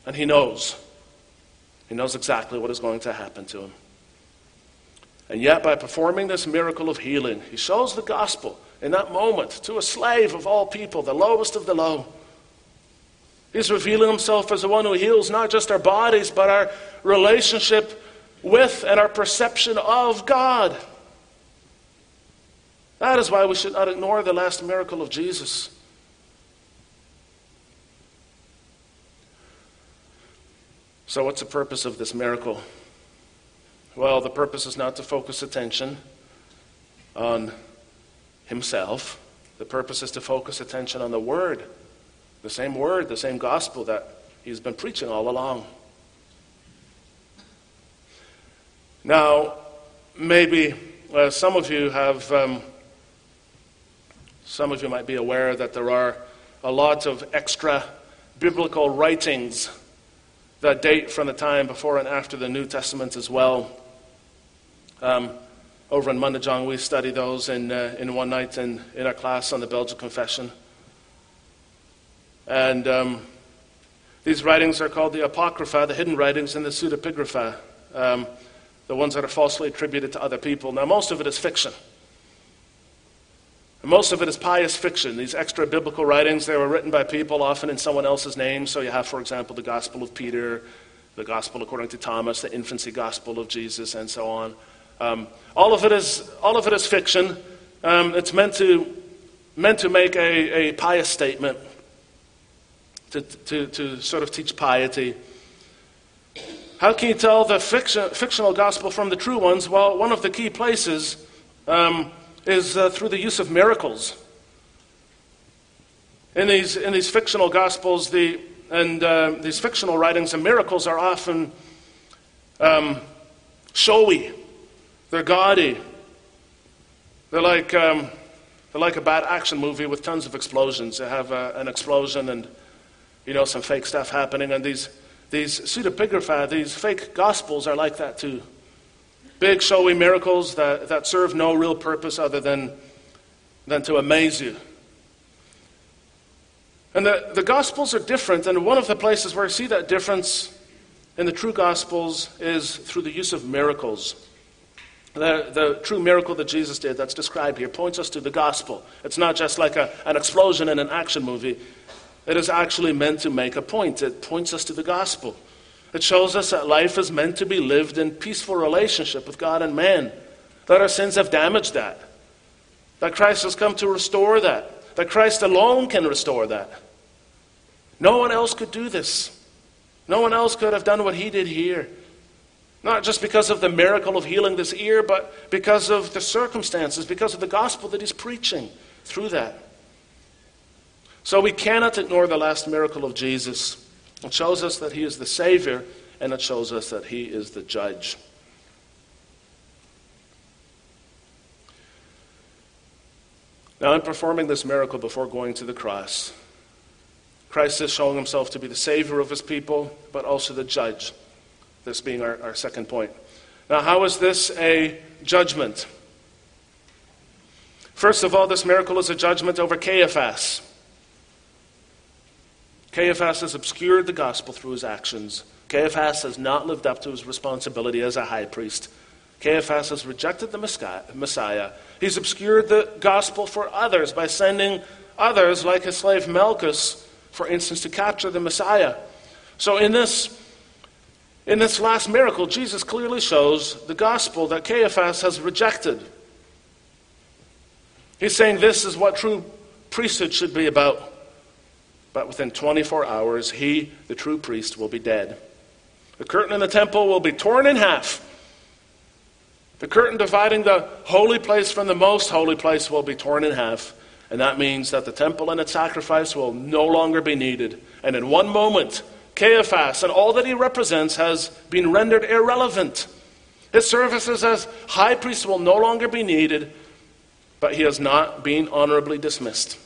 And he knows. He knows exactly what is going to happen to him. And yet, by performing this miracle of healing, he shows the gospel in that moment to a slave of all people, the lowest of the low. He's revealing himself as the one who heals not just our bodies, but our relationship with and our perception of God. That is why we should not ignore the last miracle of Jesus. So, what's the purpose of this miracle? Well, the purpose is not to focus attention on himself. The purpose is to focus attention on the Word, the same Word, the same gospel that he's been preaching all along. Now, maybe uh, some of you have, um, some of you might be aware that there are a lot of extra biblical writings that date from the time before and after the New Testament as well. Um, over in Mundijong, we study those in, uh, in one night in, in our class on the Belgian Confession. And um, these writings are called the Apocrypha, the hidden writings, and the Pseudepigrapha, um, the ones that are falsely attributed to other people. Now, most of it is fiction. Most of it is pious fiction. These extra biblical writings, they were written by people, often in someone else's name. So you have, for example, the Gospel of Peter, the Gospel according to Thomas, the infancy Gospel of Jesus, and so on. Um, all, of it is, all of it is fiction. Um, it's meant to, meant to make a, a pious statement, to, to, to sort of teach piety. How can you tell the fiction, fictional gospel from the true ones? Well, one of the key places um, is uh, through the use of miracles. In these, in these fictional gospels the, and uh, these fictional writings, the miracles are often um, showy, they're gaudy, they're like, um, they're like a bad action movie with tons of explosions. They have uh, an explosion and you know some fake stuff happening, and these these pseudepigrapha, these fake gospels are like that too. Big, showy miracles that, that serve no real purpose other than, than to amaze you. And the, the Gospels are different, and one of the places where I see that difference in the true Gospels is through the use of miracles. The, the true miracle that Jesus did, that's described here, points us to the Gospel. It's not just like a, an explosion in an action movie. It is actually meant to make a point. It points us to the gospel. It shows us that life is meant to be lived in peaceful relationship with God and man, that our sins have damaged that, that Christ has come to restore that, that Christ alone can restore that. No one else could do this. No one else could have done what he did here. Not just because of the miracle of healing this ear, but because of the circumstances, because of the gospel that he's preaching through that. So we cannot ignore the last miracle of Jesus. It shows us that he is the Savior, and it shows us that he is the judge. Now, in performing this miracle before going to the cross, Christ is showing himself to be the Savior of his people, but also the judge. This being our, our second point. Now, how is this a judgment? First of all, this miracle is a judgment over Caiaphas. Caiaphas has obscured the gospel through his actions. Caiaphas has not lived up to his responsibility as a high priest. Caiaphas has rejected the Messiah. He's obscured the gospel for others by sending others, like his slave Malchus, for instance, to capture the Messiah. So, in this, in this last miracle, Jesus clearly shows the gospel that Caiaphas has rejected. He's saying this is what true priesthood should be about. But within 24 hours, he, the true priest, will be dead. The curtain in the temple will be torn in half. The curtain dividing the holy place from the most holy place will be torn in half. And that means that the temple and its sacrifice will no longer be needed. And in one moment, Caiaphas and all that he represents has been rendered irrelevant. His services as high priest will no longer be needed, but he has not been honorably dismissed.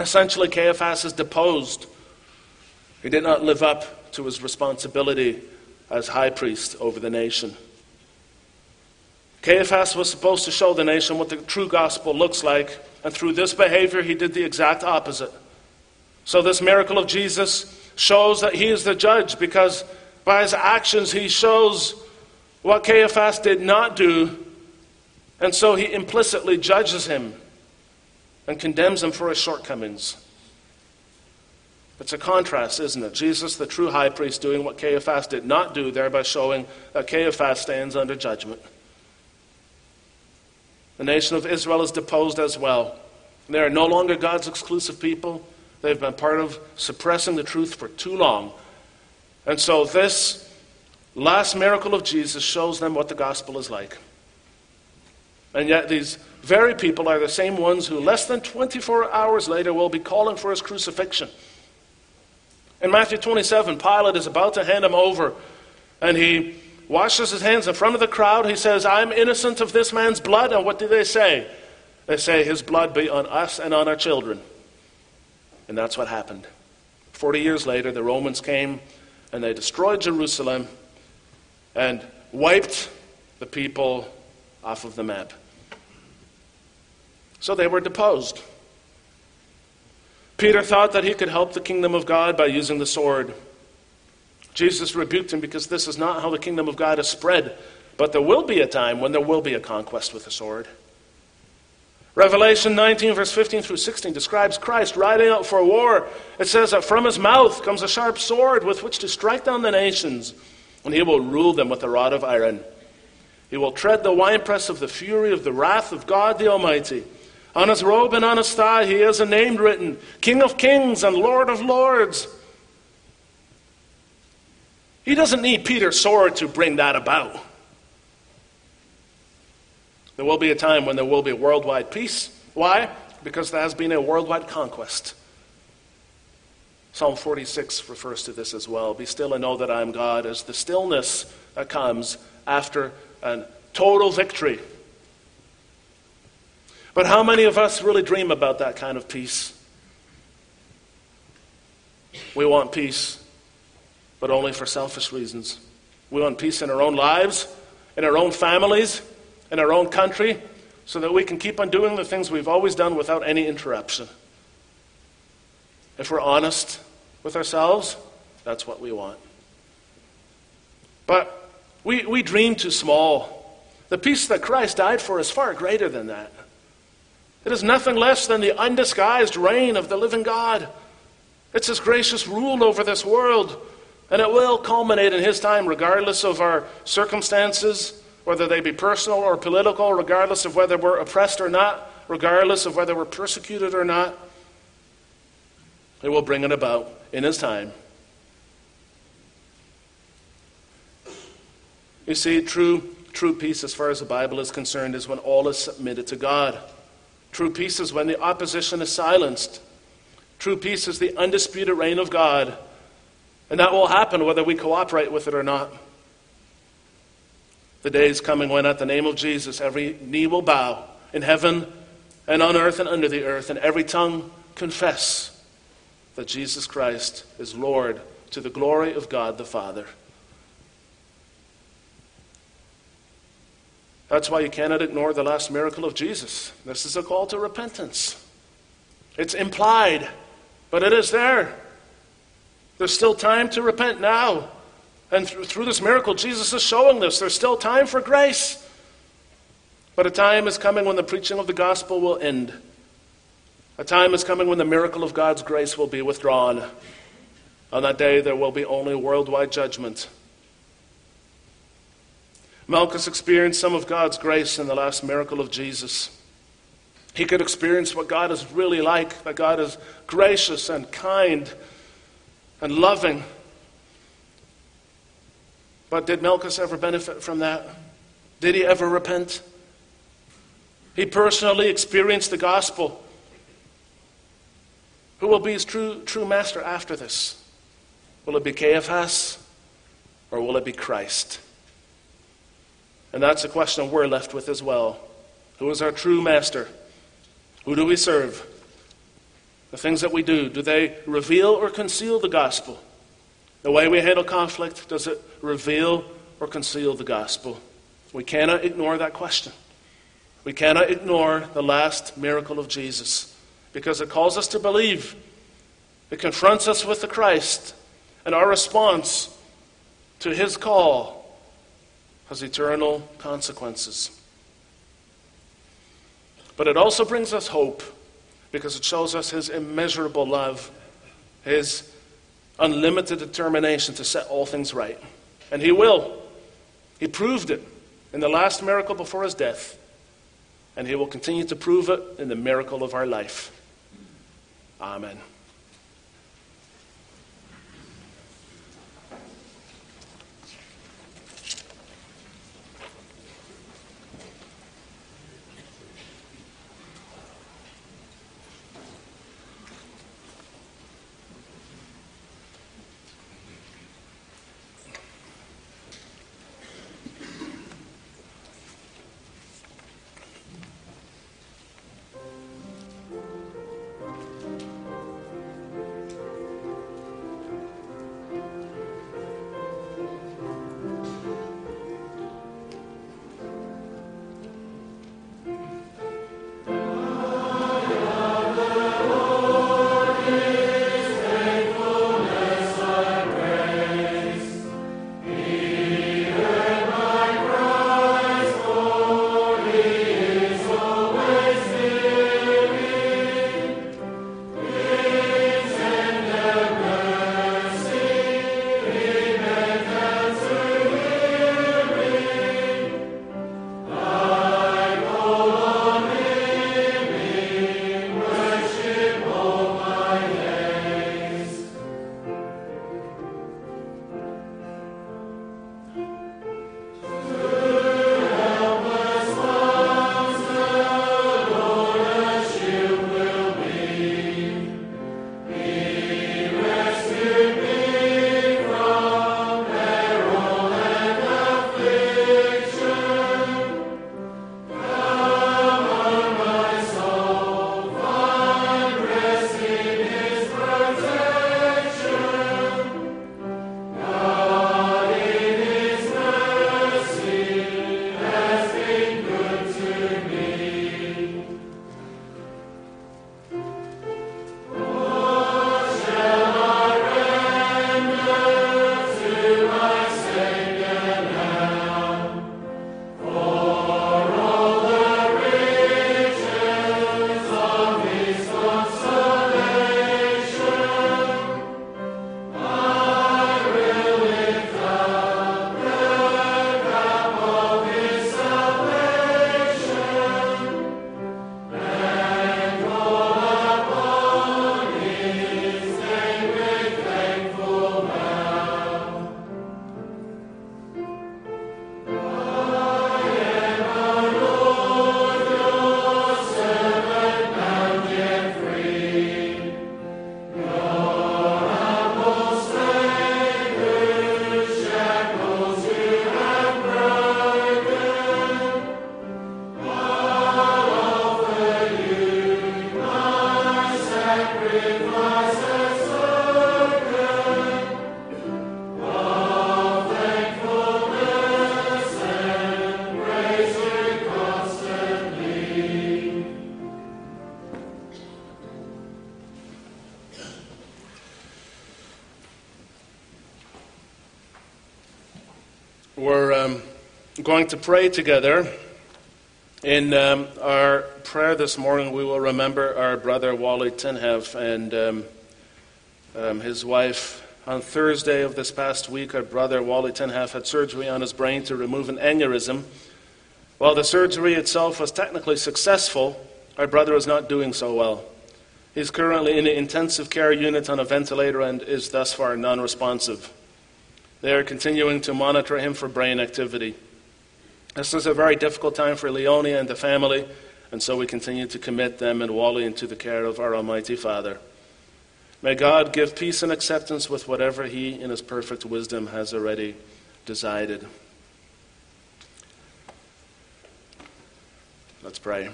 Essentially, Caiaphas is deposed. He did not live up to his responsibility as high priest over the nation. Caiaphas was supposed to show the nation what the true gospel looks like, and through this behavior, he did the exact opposite. So, this miracle of Jesus shows that he is the judge because by his actions, he shows what Caiaphas did not do, and so he implicitly judges him and condemns him for his shortcomings. It's a contrast, isn't it? Jesus, the true high priest, doing what Caiaphas did not do, thereby showing that Caiaphas stands under judgment. The nation of Israel is deposed as well. They are no longer God's exclusive people. They've been part of suppressing the truth for too long. And so, this last miracle of Jesus shows them what the gospel is like. And yet, these very people are the same ones who, less than 24 hours later, will be calling for his crucifixion. In Matthew 27, Pilate is about to hand him over, and he washes his hands in front of the crowd. He says, I'm innocent of this man's blood. And what do they say? They say, His blood be on us and on our children. And that's what happened. Forty years later, the Romans came and they destroyed Jerusalem and wiped the people off of the map. So they were deposed. Peter thought that he could help the kingdom of God by using the sword. Jesus rebuked him because this is not how the kingdom of God is spread. But there will be a time when there will be a conquest with the sword. Revelation 19, verse 15 through 16 describes Christ riding out for war. It says that from his mouth comes a sharp sword with which to strike down the nations, and he will rule them with a rod of iron. He will tread the winepress of the fury of the wrath of God the Almighty. On his robe and on his thigh, he has a name written King of Kings and Lord of Lords. He doesn't need Peter's sword to bring that about. There will be a time when there will be worldwide peace. Why? Because there has been a worldwide conquest. Psalm 46 refers to this as well. Be still and know that I am God, as the stillness that comes after a total victory but how many of us really dream about that kind of peace? We want peace, but only for selfish reasons. We want peace in our own lives, in our own families, in our own country, so that we can keep on doing the things we've always done without any interruption. If we're honest with ourselves, that's what we want. But we, we dream too small. The peace that Christ died for is far greater than that. It is nothing less than the undisguised reign of the living God. It's His gracious rule over this world, and it will culminate in His time, regardless of our circumstances, whether they be personal or political, regardless of whether we're oppressed or not, regardless of whether we're persecuted or not. He will bring it about in His time. You see, true, true peace, as far as the Bible is concerned, is when all is submitted to God. True peace is when the opposition is silenced. True peace is the undisputed reign of God. And that will happen whether we cooperate with it or not. The day is coming when, at the name of Jesus, every knee will bow in heaven and on earth and under the earth, and every tongue confess that Jesus Christ is Lord to the glory of God the Father. That's why you cannot ignore the last miracle of Jesus. This is a call to repentance. It's implied, but it is there. There's still time to repent now. And through this miracle, Jesus is showing this. There's still time for grace. But a time is coming when the preaching of the gospel will end. A time is coming when the miracle of God's grace will be withdrawn. On that day, there will be only worldwide judgment. Malchus experienced some of God's grace in the last miracle of Jesus. He could experience what God is really like, that God is gracious and kind and loving. But did Malchus ever benefit from that? Did he ever repent? He personally experienced the gospel. Who will be his true, true master after this? Will it be Caiaphas or will it be Christ? And that's a question we're left with as well. Who is our true master? Who do we serve? The things that we do, do they reveal or conceal the gospel? The way we handle conflict, does it reveal or conceal the gospel? We cannot ignore that question. We cannot ignore the last miracle of Jesus because it calls us to believe. It confronts us with the Christ and our response to his call has eternal consequences. But it also brings us hope because it shows us his immeasurable love, his unlimited determination to set all things right. And he will. He proved it in the last miracle before his death, and he will continue to prove it in the miracle of our life. Amen. To pray together. In um, our prayer this morning, we will remember our brother Wally Tinhev and um, um, his wife. On Thursday of this past week, our brother Wally Tinhev had surgery on his brain to remove an aneurysm. While the surgery itself was technically successful, our brother is not doing so well. He's currently in an intensive care unit on a ventilator and is thus far non responsive. They are continuing to monitor him for brain activity. This is a very difficult time for Leonia and the family, and so we continue to commit them and Wally into the care of our Almighty Father. May God give peace and acceptance with whatever He, in His perfect wisdom, has already decided. Let's pray.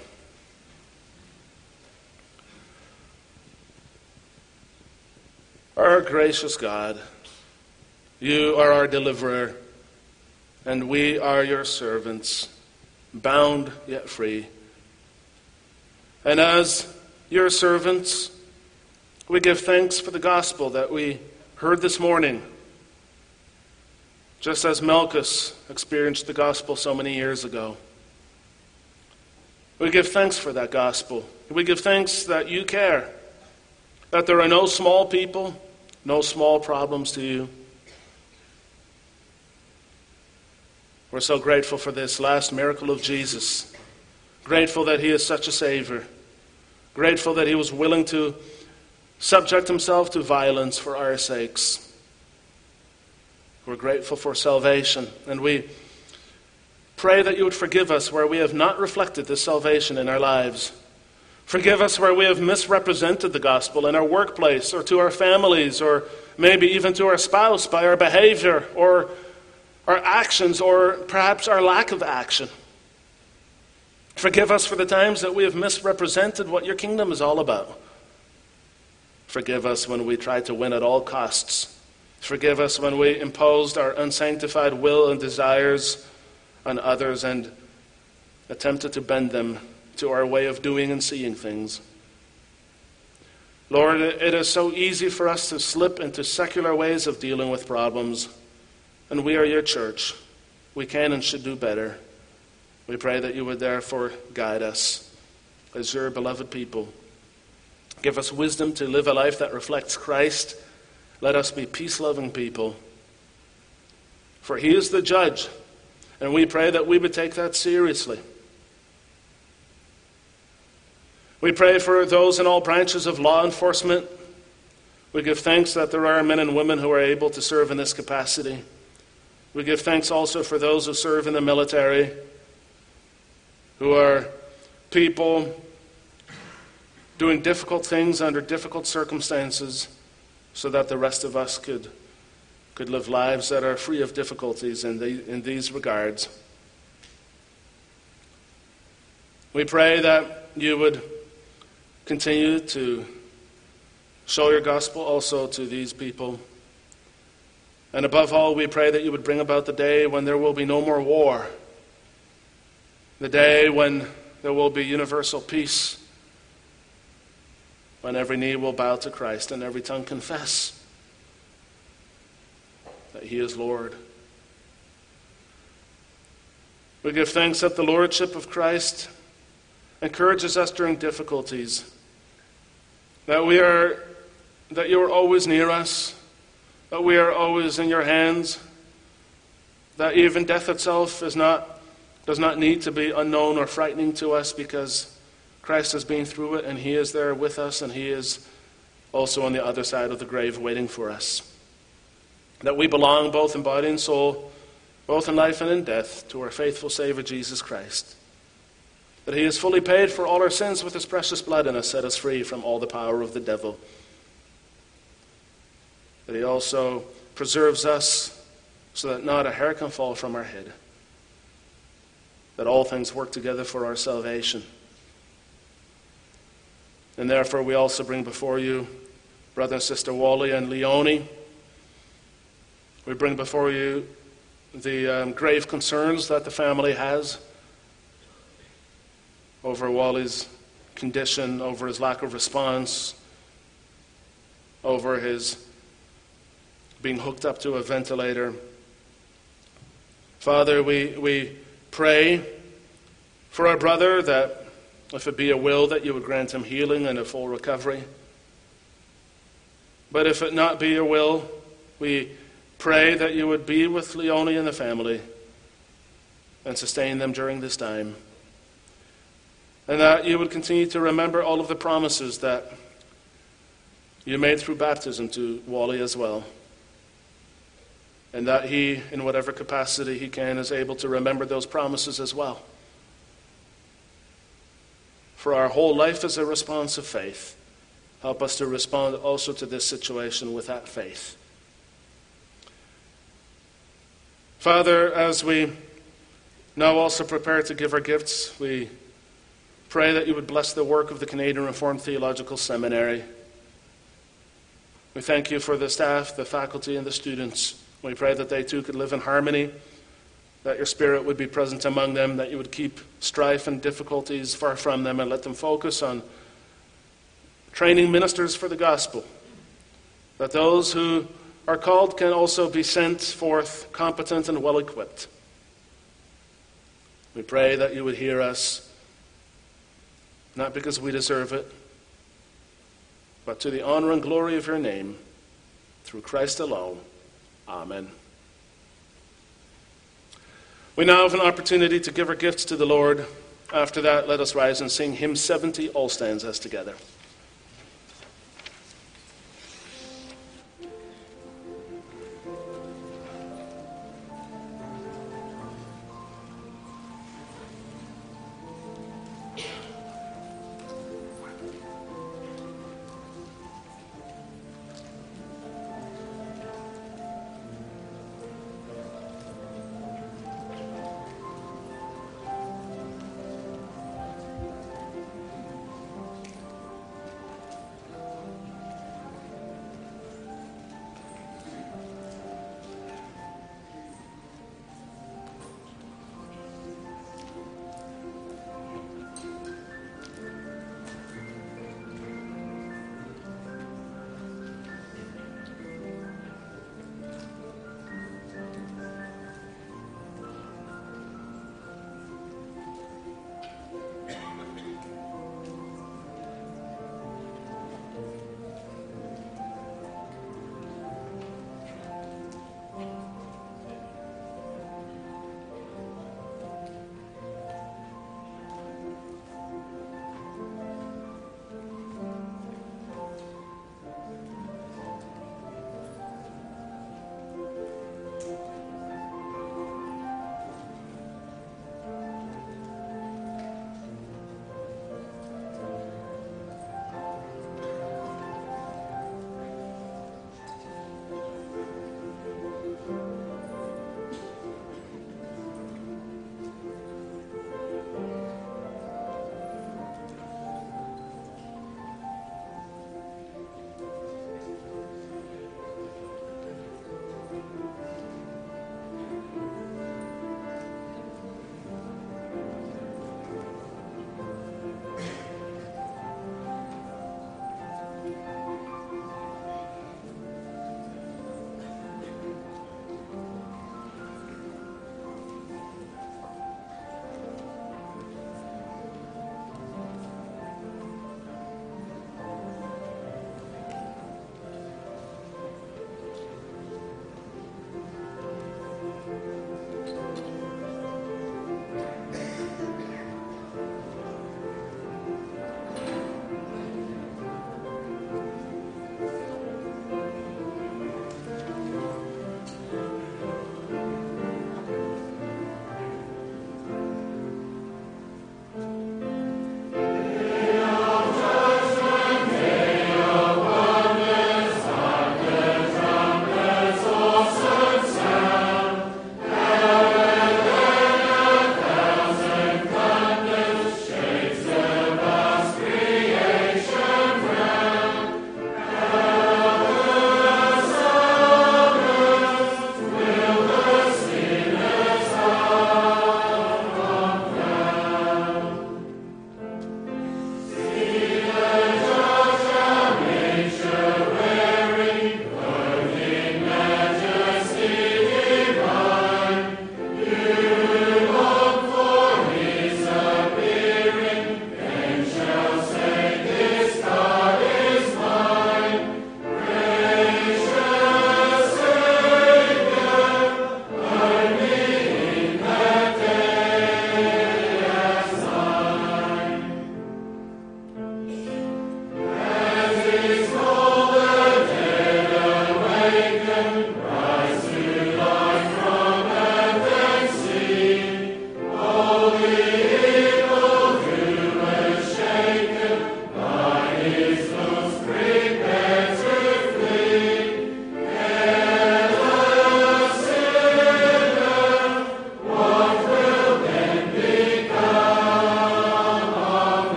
Our gracious God, you are our deliverer, and we are your servants, bound yet free. And as your servants, we give thanks for the gospel that we heard this morning, just as Malchus experienced the gospel so many years ago. We give thanks for that gospel. We give thanks that you care, that there are no small people, no small problems to you. We're so grateful for this last miracle of Jesus. Grateful that He is such a Savior. Grateful that He was willing to subject Himself to violence for our sakes. We're grateful for salvation. And we pray that you would forgive us where we have not reflected this salvation in our lives. Forgive us where we have misrepresented the gospel in our workplace or to our families or maybe even to our spouse by our behavior or our actions or perhaps our lack of action. Forgive us for the times that we have misrepresented what your kingdom is all about. Forgive us when we tried to win at all costs. Forgive us when we imposed our unsanctified will and desires on others and attempted to bend them to our way of doing and seeing things. Lord, it is so easy for us to slip into secular ways of dealing with problems and we are your church. We can and should do better. We pray that you would therefore guide us as your beloved people. Give us wisdom to live a life that reflects Christ. Let us be peace loving people. For he is the judge, and we pray that we would take that seriously. We pray for those in all branches of law enforcement. We give thanks that there are men and women who are able to serve in this capacity. We give thanks also for those who serve in the military, who are people doing difficult things under difficult circumstances so that the rest of us could, could live lives that are free of difficulties in, the, in these regards. We pray that you would continue to show your gospel also to these people and above all, we pray that you would bring about the day when there will be no more war, the day when there will be universal peace, when every knee will bow to Christ and every tongue confess that He is Lord. We give thanks that the Lordship of Christ encourages us during difficulties, that we are that you are always near us that we are always in your hands, that even death itself is not, does not need to be unknown or frightening to us because Christ has been through it and He is there with us and He is also on the other side of the grave waiting for us. That we belong both in body and soul, both in life and in death, to our faithful Savior Jesus Christ. That He has fully paid for all our sins with His precious blood and has set us free from all the power of the devil that He also preserves us so that not a hair can fall from our head, that all things work together for our salvation. And therefore, we also bring before you brother and sister Wally and Leonie. We bring before you the um, grave concerns that the family has over Wally's condition, over his lack of response, over his being hooked up to a ventilator. Father, we, we pray for our brother that if it be a will that you would grant him healing and a full recovery. But if it not be your will, we pray that you would be with Leonie and the family and sustain them during this time. And that you would continue to remember all of the promises that you made through baptism to Wally as well. And that he, in whatever capacity he can, is able to remember those promises as well. For our whole life is a response of faith. Help us to respond also to this situation with that faith. Father, as we now also prepare to give our gifts, we pray that you would bless the work of the Canadian Reformed Theological Seminary. We thank you for the staff, the faculty, and the students. We pray that they too could live in harmony, that your Spirit would be present among them, that you would keep strife and difficulties far from them, and let them focus on training ministers for the gospel. That those who are called can also be sent forth competent and well equipped. We pray that you would hear us, not because we deserve it, but to the honor and glory of your name, through Christ alone. Amen. We now have an opportunity to give our gifts to the Lord. After that, let us rise and sing hymn 70, all stanzas together.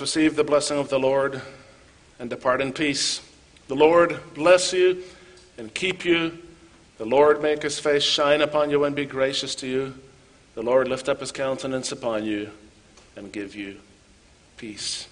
Receive the blessing of the Lord and depart in peace. The Lord bless you and keep you. The Lord make his face shine upon you and be gracious to you. The Lord lift up his countenance upon you and give you peace.